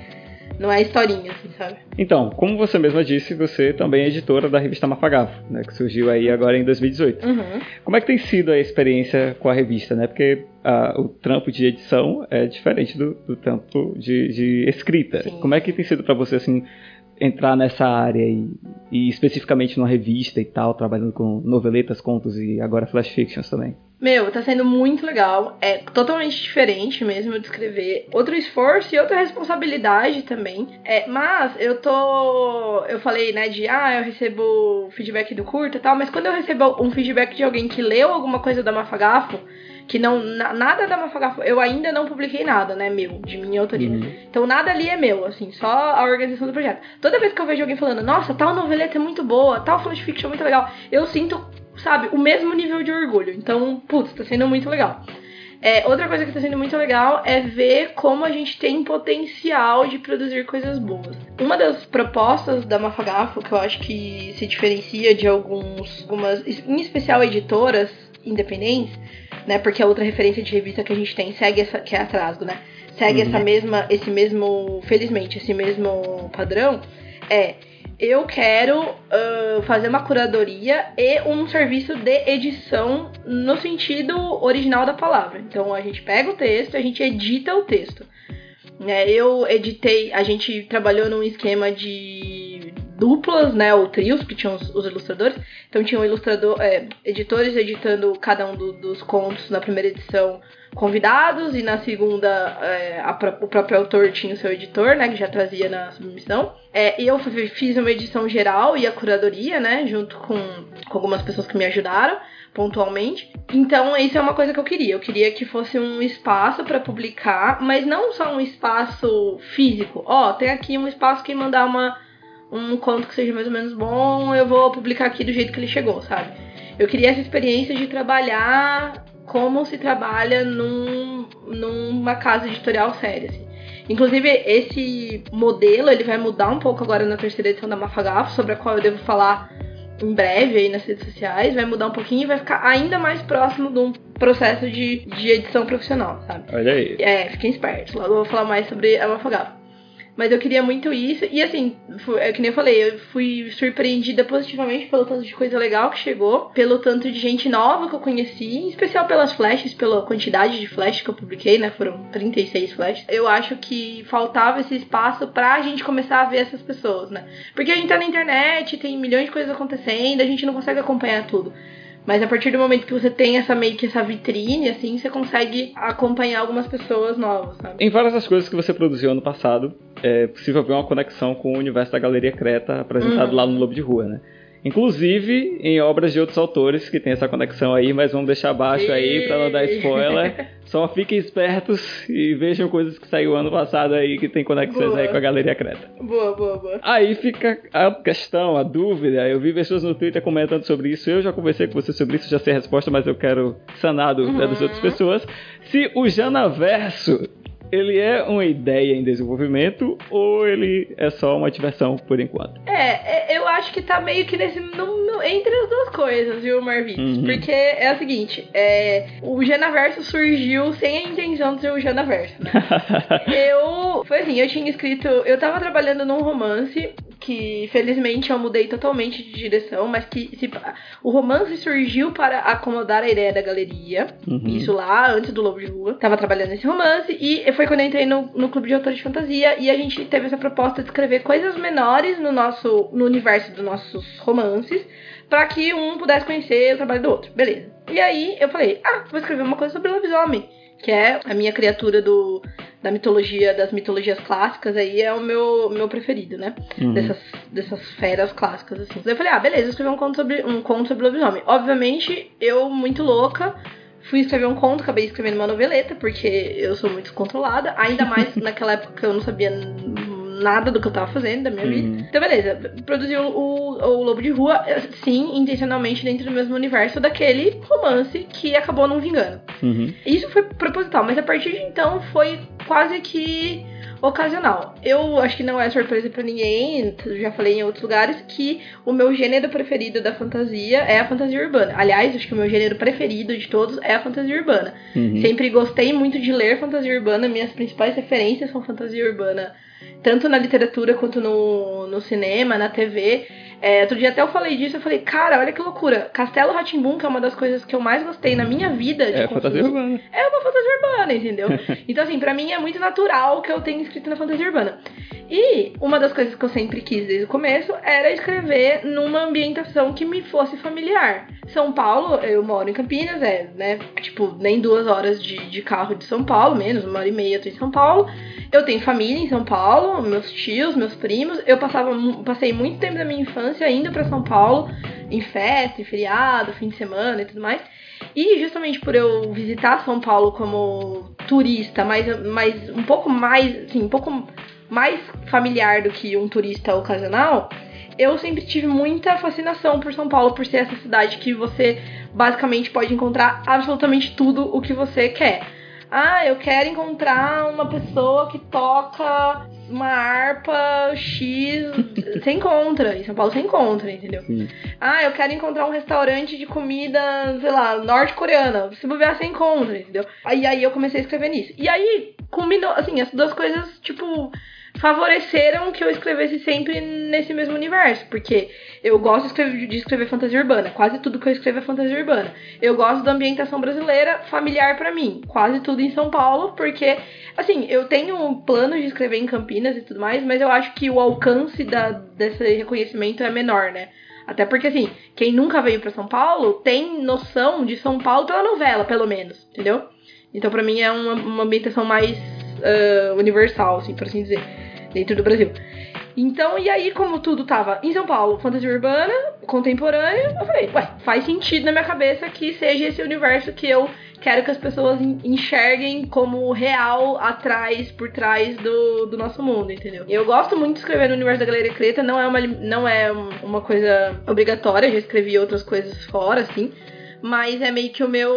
Speaker 3: Não é historinha, assim, sabe?
Speaker 1: Então, como você mesma disse, você também é editora da revista Mafagafo, né? Que surgiu aí agora em 2018.
Speaker 3: Uhum.
Speaker 1: Como é que tem sido a experiência com a revista, né? Porque ah, o trampo de edição é diferente do, do trampo de, de escrita.
Speaker 3: Sim.
Speaker 1: Como é que tem sido pra você, assim, entrar nessa área e, e especificamente numa revista e tal, trabalhando com noveletas, contos e agora flash fictions também?
Speaker 3: Meu, tá sendo muito legal. É totalmente diferente mesmo de escrever. Outro esforço e outra responsabilidade também. É, mas eu tô. Eu falei, né, de ah, eu recebo feedback do curta e tal, mas quando eu recebo um feedback de alguém que leu alguma coisa da Mafagafo, que não. na- nada da Mafagafo, eu ainda não publiquei nada, né, meu, de minha autoria.
Speaker 1: Uhum.
Speaker 3: Então nada ali é meu, assim, só a organização do projeto. Toda vez que eu vejo alguém falando, nossa, tal noveleta é muito boa, tal flash fiction é muito legal, eu sinto, sabe, o mesmo nível de orgulho. Então, putz, tá sendo muito legal. É, outra coisa que tá sendo muito legal é ver como a gente tem potencial de produzir coisas boas. Uma das propostas da Mafagafo, que eu acho que se diferencia de alguns, algumas, em especial editoras independentes, né? Porque a outra referência de revista que a gente tem segue essa, que é a Trasgo, né? Segue
Speaker 1: Uhum.
Speaker 3: essa mesma, esse mesmo, felizmente, esse mesmo padrão. É, eu quero ah, fazer uma curadoria e um serviço de edição no sentido original da palavra. Então a gente pega o texto, a gente edita o texto. Né, eu editei, a gente trabalhou num esquema de duplas, né, ou trios, que tinham os, os ilustradores. Então tinham ilustrador, é, editores editando cada um do- dos contos na primeira edição convidados e na segunda é, a o próprio autor tinha o seu editor, né, que já trazia na submissão. É, e eu fiz uma edição geral e a curadoria, né, junto com, com algumas pessoas que me ajudaram pontualmente. Então, isso é uma coisa que eu queria. Eu queria que fosse um espaço para publicar, mas não só um espaço físico. Ó, tem aqui um espaço que mandar uma um conto que seja mais ou menos bom, eu vou publicar aqui do jeito que ele chegou, sabe? Eu queria essa experiência de trabalhar como se trabalha num, numa casa editorial séria, assim. Inclusive, esse modelo, ele vai mudar um pouco agora na terceira edição da Mafagafo, sobre a qual eu devo falar em breve aí nas redes sociais, vai mudar um pouquinho e vai ficar ainda mais próximo de um processo de, de edição profissional, sabe?
Speaker 1: Olha aí.
Speaker 3: É, fiquem espertos. Logo eu vou falar mais sobre a Mafagafo. Mas eu queria muito isso. E assim, é que nem eu falei, eu fui surpreendida positivamente pelo tanto de coisa legal que chegou, pelo tanto de gente nova que eu conheci, em especial pelas flashes, pela quantidade de flashes que eu publiquei, né? Foram 36 flashes. Eu acho que faltava esse espaço pra gente começar a ver essas pessoas, né? Porque a gente tá na internet, tem milhões de coisas acontecendo, a gente não consegue acompanhar tudo. Mas a partir do momento que você tem essa meio que essa vitrine, assim, você consegue acompanhar algumas pessoas novas, sabe?
Speaker 1: Em várias das coisas que você produziu ano passado, é possível ver uma conexão com o universo da Galeria Creta apresentado
Speaker 3: Uhum.
Speaker 1: lá no Lobo de Rua, né? Inclusive em obras de outros autores que tem essa conexão aí, mas vamos deixar abaixo aí pra não dar spoiler. Só fiquem espertos e vejam coisas que saiu ano passado aí que tem conexões
Speaker 3: Boa.
Speaker 1: aí com a Galeria Creta.
Speaker 3: Boa, boa, boa.
Speaker 1: Aí fica a questão, a dúvida. Eu vi pessoas no Twitter comentando sobre isso. Eu já conversei com você sobre isso, já sei a resposta, mas eu quero sanar a dúvida das
Speaker 3: Uhum.
Speaker 1: outras pessoas. Se o Janaverso ele é uma ideia em desenvolvimento ou ele é só uma diversão por enquanto?
Speaker 3: É, é, eu acho que tá meio que nesse. no- no- entre as duas coisas, viu, Marvitos?
Speaker 1: Uhum.
Speaker 3: Porque é o seguinte, é, o Janaverso surgiu sem a intenção de ser o Janaverso, né? eu. Foi assim, eu tinha escrito. Eu tava trabalhando num romance que felizmente eu mudei totalmente de direção, mas que se- o romance surgiu para acomodar a ideia da galeria.
Speaker 1: Uhum.
Speaker 3: Isso lá, antes do Lobo de Rua. Tava trabalhando nesse romance e foi quando eu entrei no, no clube de autores de fantasia e a gente teve essa proposta de escrever coisas menores no nosso no universo dos nossos romances pra que um pudesse conhecer o trabalho do outro. Beleza. E aí eu falei: "Ah, vou escrever uma coisa sobre lobisomem, que é a minha criatura do da mitologia, das mitologias clássicas aí é o meu meu preferido, né?
Speaker 1: Uhum.
Speaker 3: dessas, dessas feras clássicas, assim. Eu falei, ah, beleza, vou escrever um conto sobre, um conto sobre lobisomem. Obviamente, eu, muito louca, fui escrever um conto, acabei escrevendo uma noveleta, porque eu sou muito descontrolada. Ainda mais naquela época que eu não sabia nada do que eu tava fazendo da minha
Speaker 1: Uhum.
Speaker 3: vida. Então, beleza, produzi o, o, o Lobo de Rua, sim, intencionalmente dentro do mesmo universo daquele romance que acabou não vingando.
Speaker 1: Uhum.
Speaker 3: Isso foi proposital, mas a partir de então foi quase que ocasional. Eu acho que não é surpresa para ninguém, já falei em outros lugares, que o meu gênero preferido da fantasia é a fantasia urbana. Aliás, acho que o meu gênero preferido de todos é a fantasia urbana.
Speaker 1: Uhum.
Speaker 3: Sempre gostei muito de ler fantasia urbana, minhas principais referências são fantasia urbana, tanto na literatura quanto no, no cinema, na TV. É, outro dia até eu falei disso, eu falei, cara, olha que loucura. Castelo Ratimbun, que é uma das coisas que eu mais gostei na minha vida de
Speaker 1: É fantasia urbana.
Speaker 3: é uma fantasia urbana, entendeu? Então, assim, pra mim é muito natural que eu tenha escrito na fantasia urbana. E uma das coisas que eu sempre quis desde o começo era escrever numa ambientação que me fosse familiar. São Paulo, eu moro em Campinas, é, né? Tipo, nem duas horas de, de carro de São Paulo, menos, uma hora e meia eu tô em São Paulo. Eu tenho família em São Paulo, meus tios, meus primos. Eu passava, passei muito tempo da minha infância indo pra São Paulo, em festa, em feriado, fim de semana e tudo mais. E justamente por eu visitar São Paulo como turista, mas, mas um pouco mais, assim, um pouco mais familiar do que um turista ocasional, eu sempre tive muita fascinação por São Paulo, por ser essa cidade que você basicamente pode encontrar absolutamente tudo o que você quer. Ah, eu quero encontrar uma pessoa que toca uma harpa X. Você encontra. Em São Paulo você encontra, entendeu?
Speaker 1: Sim.
Speaker 3: Ah, eu quero encontrar um restaurante de comida, sei lá, norte-coreana. Se bobear, você encontra, entendeu? Aí, aí eu comecei a escrever nisso. E aí, combinou, assim, as duas coisas, tipo, favoreceram que eu escrevesse sempre nesse mesmo universo. Porque eu gosto de escrever, de escrever fantasia urbana. Quase tudo que eu escrevo é fantasia urbana. Eu gosto da ambientação brasileira familiar pra mim. Quase tudo em São Paulo, porque, assim, eu tenho um plano de escrever em Campinas e tudo mais, mas eu acho que o alcance da, desse reconhecimento é menor, né? Até porque, assim, quem nunca veio pra São Paulo tem noção de São Paulo pela novela, pelo menos, entendeu? Então, pra mim, é uma, uma ambientação mais ah, universal, assim, por assim dizer, dentro do Brasil. Então, e aí, como tudo tava em São Paulo, fantasia urbana, contemporânea, eu falei, ué, faz sentido na minha cabeça que seja esse universo que eu quero que as pessoas en- enxerguem como real atrás, por trás do, do nosso mundo, entendeu? Eu gosto muito de escrever no universo da Galeria Creta, não é uma, não é um- uma coisa obrigatória, já escrevi outras coisas fora, assim, mas é meio que o meu,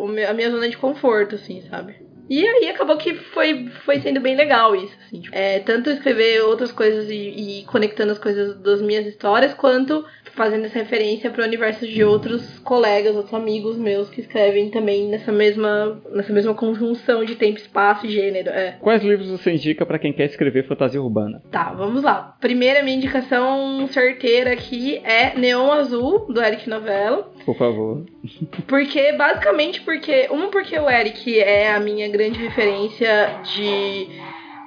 Speaker 3: o meu- a minha zona de conforto, assim, sabe? E aí acabou que foi, foi sendo bem legal isso, assim. tipo, é, tanto escrever outras coisas e, e conectando as coisas das minhas histórias, quanto fazendo essa referência para o universo de outros colegas, outros amigos meus que escrevem também nessa mesma, nessa mesma conjunção de tempo, espaço e gênero. É.
Speaker 1: Quais livros você indica pra quem quer escrever fantasia urbana?
Speaker 3: Tá, vamos lá. Primeira minha indicação certeira aqui é Neon Azul, do Eric Novello.
Speaker 1: Por favor.
Speaker 3: Porque, basicamente, porque. Um, porque o Eric é a minha grande referência de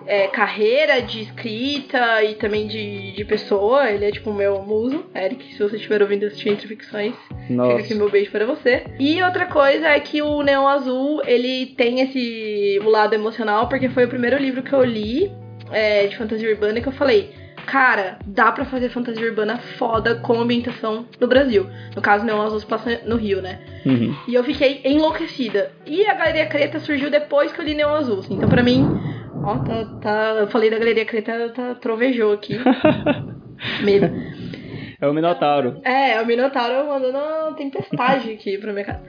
Speaker 3: é, carreira, de escrita e também de, de pessoa. Ele é tipo o meu muso. Eric, se você estiver ouvindo assistir Entre Ficções, fica aqui
Speaker 1: Nossa.
Speaker 3: meu beijo para você. E outra coisa é que o Neon Azul, ele tem esse o lado emocional, porque foi o primeiro livro que eu li é, de fantasia urbana que eu falei. Cara, dá pra fazer fantasia urbana foda com ambientação no Brasil. No caso, Neon Azul se passa no Rio, né?
Speaker 1: Uhum.
Speaker 3: E eu fiquei enlouquecida. E a Galeria Creta surgiu depois que eu li Neon Azul. assim. Então, pra mim, ó, tá, tá- eu falei da Galeria Creta, tá, trovejou aqui. Medo.
Speaker 1: É o Minotauro.
Speaker 3: É, o Minotauro mandando uma tempestade aqui pra minha casa.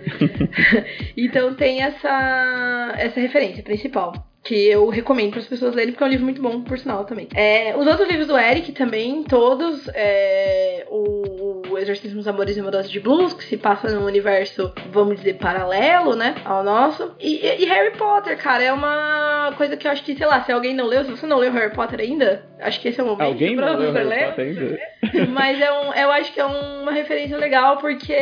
Speaker 3: então tem essa, essa referência principal. Que eu recomendo para as pessoas lerem, porque é um livro muito bom, por sinal, também. É, os outros livros do Eric também, todos. É, o, o Exorcismo dos Amores e Mudanças de Blues, que se passa num universo, vamos dizer, paralelo, né? Ao nosso. E, e Harry Potter, cara, é uma coisa que eu acho que, sei lá, se alguém não leu, se você não leu Harry Potter ainda, acho que esse é o momento
Speaker 1: Alguém
Speaker 3: pra
Speaker 1: não
Speaker 3: você ler. Mas é um, eu acho que é uma referência legal porque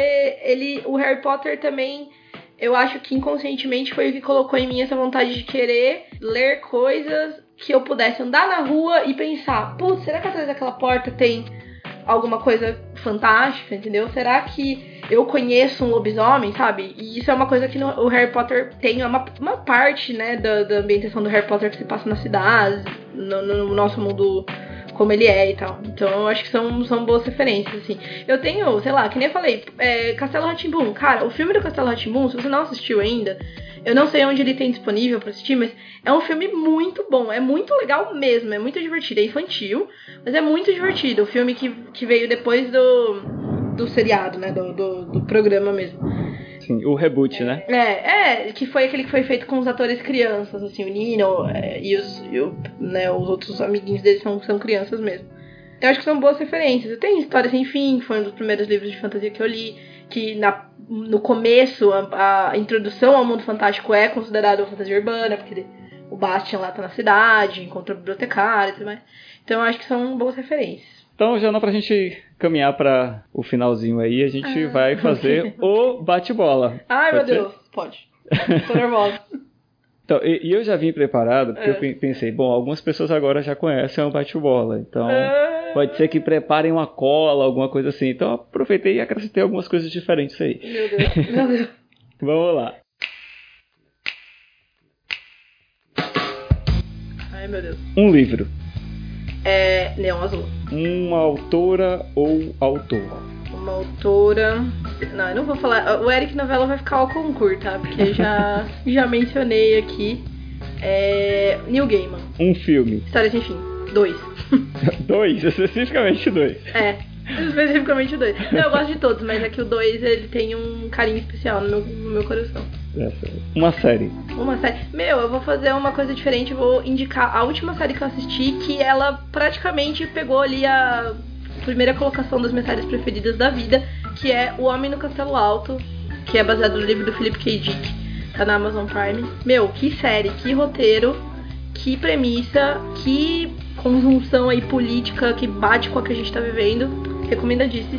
Speaker 3: ele, o Harry Potter também, eu acho que inconscientemente foi o que colocou em mim essa vontade de querer ler coisas que eu pudesse andar na rua e pensar, putz, será que atrás daquela porta tem alguma coisa fantástica, entendeu? Será que eu conheço um lobisomem, sabe? E isso é uma coisa que no, o Harry Potter tem uma, uma parte, né, da, da ambientação do Harry Potter que se passa nas cidades, no, no nosso mundo como ele é e tal. Então eu acho que são, são boas referências, assim. Eu tenho, sei lá, que nem eu falei, é, Castelo Ratimbum. Cara, o filme do Castelo Ratimbum, se você não assistiu ainda, eu não sei onde ele tem disponível pra assistir, mas é um filme muito bom, é muito legal mesmo, é muito divertido. É infantil, mas é muito divertido. O filme que, que veio depois do, do seriado, né? Do, do, do programa mesmo.
Speaker 1: Sim, o reboot, né?
Speaker 3: É, é, que foi aquele que foi feito com os atores crianças, assim, o Nino é, e, os, e o, né, os outros amiguinhos deles são, são crianças mesmo. Eu acho que são boas referências. Tem História Sem Fim, que foi um dos primeiros livros de fantasia que eu li, que na, no começo a, a introdução ao mundo fantástico é considerada uma fantasia urbana, porque o Bastian lá tá na cidade, encontra o bibliotecário e tudo mais. Então eu acho que são boas referências.
Speaker 1: Então, Jana, pra gente caminhar para o finalzinho aí, a gente
Speaker 3: Ah.
Speaker 1: vai fazer o bate-bola.
Speaker 3: Ai, meu
Speaker 1: Pode ser?
Speaker 3: Deus, pode. Tô nervosa.
Speaker 1: Então, e, e eu já vim preparado, porque
Speaker 3: É.
Speaker 1: eu pe- pensei, bom, algumas pessoas agora já conhecem o bate-bola, então
Speaker 3: Ah,
Speaker 1: pode ser que preparem uma cola, alguma coisa assim. Então, aproveitei e acrescentei algumas coisas diferentes aí.
Speaker 3: Meu Deus, meu Deus.
Speaker 1: Vamos lá.
Speaker 3: Ai, meu Deus.
Speaker 1: Um livro,
Speaker 3: É Neon Azul.
Speaker 1: uma autora ou autor.
Speaker 3: Uma autora. Não, eu não vou falar. O Eric Novella vai ficar ao concurso, tá? Porque já, já mencionei aqui. É. Neil Gaiman.
Speaker 1: Um filme.
Speaker 3: História sem fim. Dois.
Speaker 1: Dois, especificamente dois.
Speaker 3: É. Especificamente o dois. Não, eu gosto de todos, mas é que o dois ele tem um carinho especial no meu, no meu coração.
Speaker 1: Uma série.
Speaker 3: Uma série. Meu, eu vou fazer uma coisa diferente. Vou indicar a última série que eu assisti, que ela praticamente pegou ali a primeira colocação das minhas séries preferidas da vida, que é O Homem no Castelo Alto, que é baseado no livro do Philip K. Dick, tá na Amazon Prime. Meu, que série, que roteiro, que premissa, que conjunção aí política que bate com a que a gente tá vivendo. Recomendadíssimo.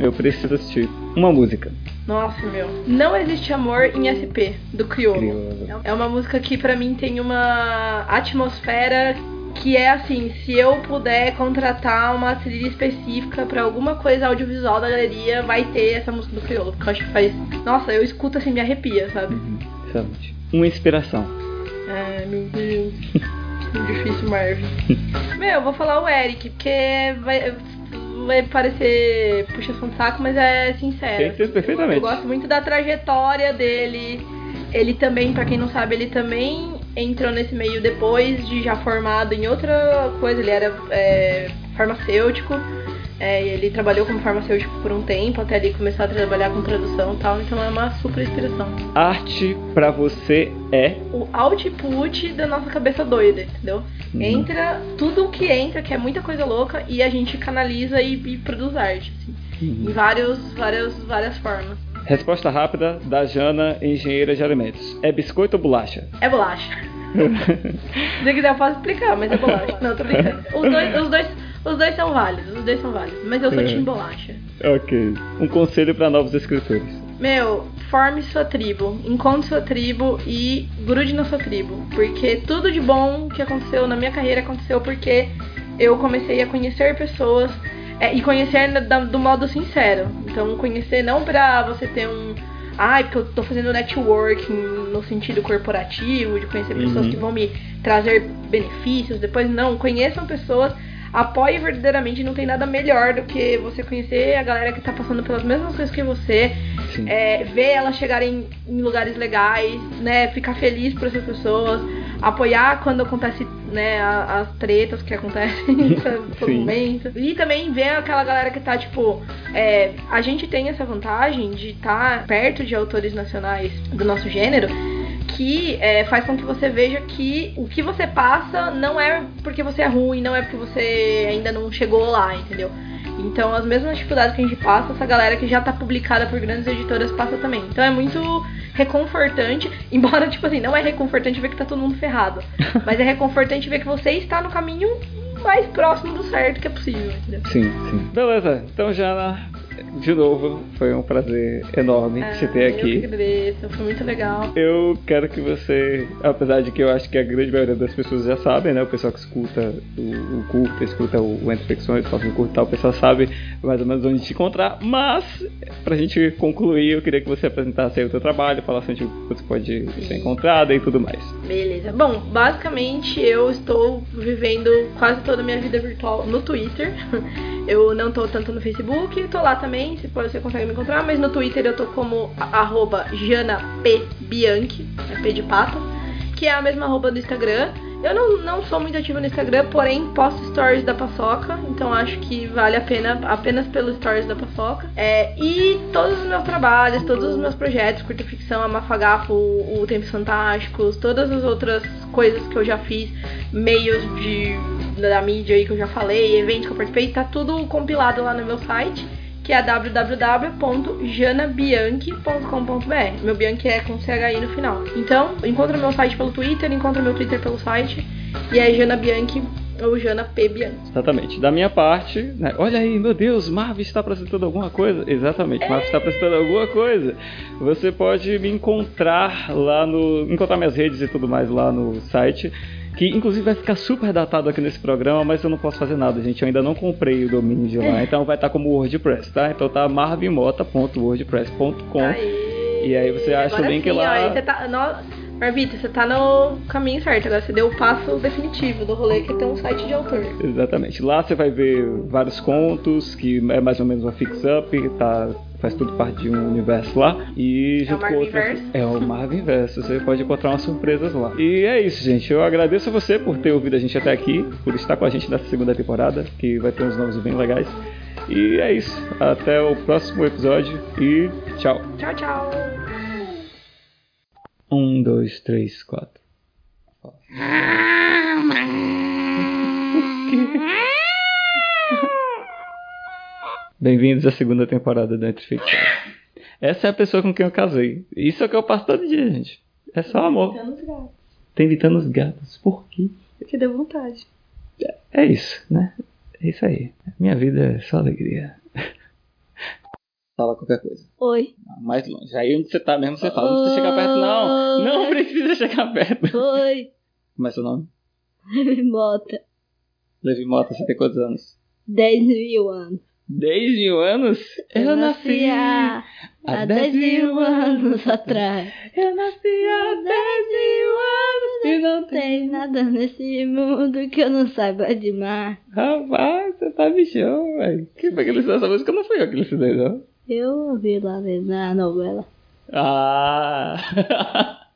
Speaker 1: Eu preciso assistir. Uma música.
Speaker 3: Nossa, meu. Não existe amor em SP, do Criolo.
Speaker 1: Criolo.
Speaker 3: É uma música que pra mim tem uma atmosfera que é assim, se eu puder contratar uma trilha específica pra alguma coisa audiovisual da galeria, vai ter essa música do Criolo, porque eu acho que faz, nossa, eu escuto assim, me arrepia, sabe?
Speaker 1: Uhum, excelente. Uma inspiração.
Speaker 3: Ai, meu Deus. Difícil, Marvin. Meu, eu vou falar o Eric, porque vai, vai parecer puxação de saco, mas é sincero.
Speaker 1: Entendo perfeitamente.
Speaker 3: Eu gosto muito da trajetória dele. Ele também, pra quem não sabe, ele também entrou nesse meio depois de já formado em outra coisa. Ele era é, farmacêutico. É, e ele trabalhou como farmacêutico por um tempo, até ele começar a trabalhar com tradução e tal. Então é uma super inspiração.
Speaker 1: Arte pra você é.
Speaker 3: O output da nossa cabeça doida, entendeu?
Speaker 1: Uhum.
Speaker 3: Entra tudo o que entra, que é muita coisa louca, e a gente canaliza e, e produz arte, assim, em
Speaker 1: Uhum.
Speaker 3: vários, várias, formas.
Speaker 1: Resposta rápida da Jana, engenheira de alimentos. É biscoito ou bolacha?
Speaker 3: É bolacha. Se quiser, eu posso explicar, mas é bolacha. Não, tô brincando. Os dois, os dois, os dois são válidos, os dois são válidos. Mas eu sou
Speaker 1: É.
Speaker 3: time bolacha.
Speaker 1: ok. Um conselho pra novos escritores.
Speaker 3: Meu, forme sua tribo, encontre sua tribo e grude na sua tribo. Porque tudo de bom que aconteceu na minha carreira aconteceu porque eu comecei a conhecer pessoas é, e conhecer da- do modo sincero. Então, conhecer não pra você ter um. Ai, porque eu tô fazendo networking no sentido corporativo, de conhecer pessoas
Speaker 1: Uhum.
Speaker 3: que vão me trazer benefícios. Depois, não. Conheçam pessoas apoie verdadeiramente. Não tem nada melhor do que você conhecer a galera que tá passando pelas mesmas coisas que você é, ver elas chegarem em lugares legais, né? Ficar feliz por essas pessoas, apoiar quando acontece, né, as tretas que acontecem todo momento. E também ver aquela galera que tá, tipo, é, a gente tem essa vantagem de estar perto de autores nacionais do nosso gênero. Que é, faz com que você veja que o que você passa não é porque você é ruim, não é porque você ainda não chegou lá, entendeu? Então, as mesmas dificuldades que a gente passa, essa galera que já tá publicada por grandes editoras passa também. Então, é muito reconfortante, embora, tipo assim, não é reconfortante ver que tá todo mundo ferrado, mas é reconfortante ver que você está no caminho mais próximo do certo que é possível, entendeu?
Speaker 1: Sim, sim. Beleza. Então, Jana, de novo, foi um prazer enorme te ter
Speaker 3: Ah, Eu
Speaker 1: aqui.
Speaker 3: agradeço, foi muito legal.
Speaker 1: Eu quero que você, apesar de que eu acho que a grande maioria das pessoas já sabem, né? O pessoal que escuta o, o curto, escuta o, o Entre Ficções, o curto e tal, o pessoal sabe mais ou menos onde te encontrar. Mas, pra gente concluir, eu queria que você apresentasse aí o teu trabalho, falasse onde você pode ser encontrada e tudo mais.
Speaker 3: Beleza. Bom, basicamente eu estou vivendo quase toda a minha vida virtual no Twitter. Eu não tô tanto no Facebook, tô lá também, se você consegue me encontrar, mas no Twitter eu tô como arroba JanaPBianchi, é P de pato, que é a mesma arroba do Instagram. Eu não, não sou muito ativa no Instagram, porém posto stories da paçoca, então acho que vale a pena apenas pelos stories da paçoca. É, e todos os meus trabalhos, todos os meus projetos, curta ficção, a Mafagafo, o Tempos Fantásticos, todas as outras coisas que eu já fiz, meios de, da mídia aí que eu já falei, eventos que eu participei, tá tudo compilado lá no meu site que é www.janabianchi.com.br. Meu Bianchi é com CHI no final. Então, encontra meu site pelo Twitter, encontra meu Twitter pelo site, e é Jana Bianchi ou Jana P. Bianchi.
Speaker 1: Exatamente. Da minha parte, né? olha aí, meu Deus, Marvel está apresentando alguma coisa. Exatamente, Marvel está apresentando alguma coisa. Você pode me encontrar lá no. encontrar minhas redes e tudo mais lá no site que inclusive vai ficar super datado aqui nesse programa, mas eu não posso fazer nada, gente. Eu ainda não comprei o domínio de lá, então vai estar como WordPress, tá? Então tá marvimota.wordpress.com e aí você acha o link
Speaker 3: sim,
Speaker 1: lá.
Speaker 3: Ó, você tá, no... Marvita, você tá no caminho certo, agora você deu o passo definitivo do rolê que tem um site de autor.
Speaker 1: Exatamente. Lá você vai ver vários contos, que é mais ou menos uma fix-up, tá faz tudo parte de um universo lá. E
Speaker 3: junto é
Speaker 1: com outras. É o Marvel Verso. Você pode encontrar umas surpresas lá. E é isso, gente. Eu agradeço a você por ter ouvido a gente até aqui, por estar com a gente nessa segunda temporada, que vai ter uns nomes bem legais. E é isso. Até o próximo episódio e tchau.
Speaker 3: Tchau, tchau.
Speaker 1: Um, dois, três, quatro. Bem-vindos à segunda temporada do Entre Ficção. Essa é a pessoa com quem eu casei. Isso é o que eu passo todo dia, gente. É só amor.
Speaker 3: Evitando os gatos.
Speaker 1: Tem evitando os gatos. Por quê?
Speaker 3: Porque deu vontade.
Speaker 1: É isso, né? É isso aí. Minha vida é só alegria. Fala qualquer coisa.
Speaker 5: Oi.
Speaker 1: Mais longe. Aí onde você tá mesmo, você fala. Não precisa chegar perto, não. Não precisa chegar perto.
Speaker 5: Oi.
Speaker 1: Como é seu nome?
Speaker 5: Levi Mota.
Speaker 1: Levi Mota, você tem quantos anos?
Speaker 5: 10 mil anos.
Speaker 1: 10 mil anos? Eu, nasci
Speaker 5: há, há 10 mil anos atrás.
Speaker 1: Eu nasci há 10 mil anos e não
Speaker 5: tem nada nesse mundo que eu não saiba demais.
Speaker 1: Rapaz, você tá bichão, velho. Quem foi que ensinou essa música? Não fui eu que não.
Speaker 5: Eu ouvi lá na novela.
Speaker 1: Ah!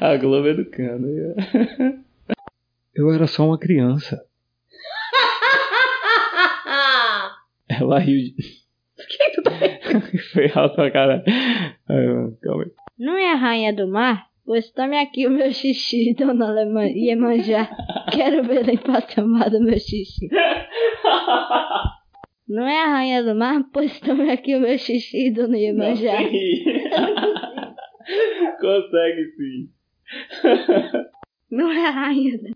Speaker 1: A Globo educando. Eu era só uma criança. Ela riu de...
Speaker 3: Por que tu tá
Speaker 1: Foi alto pra caralho. Ai, mano, calma aí.
Speaker 5: Não é a rainha do mar? Pois tome aqui o meu xixi, dona Lema- Iemanjá. Quero ver limpar tomada meu xixi. Não é a rainha do mar? Pois tome aqui o meu xixi, dona Iemanjá.
Speaker 1: Consegue sim.
Speaker 5: Não é a rainha do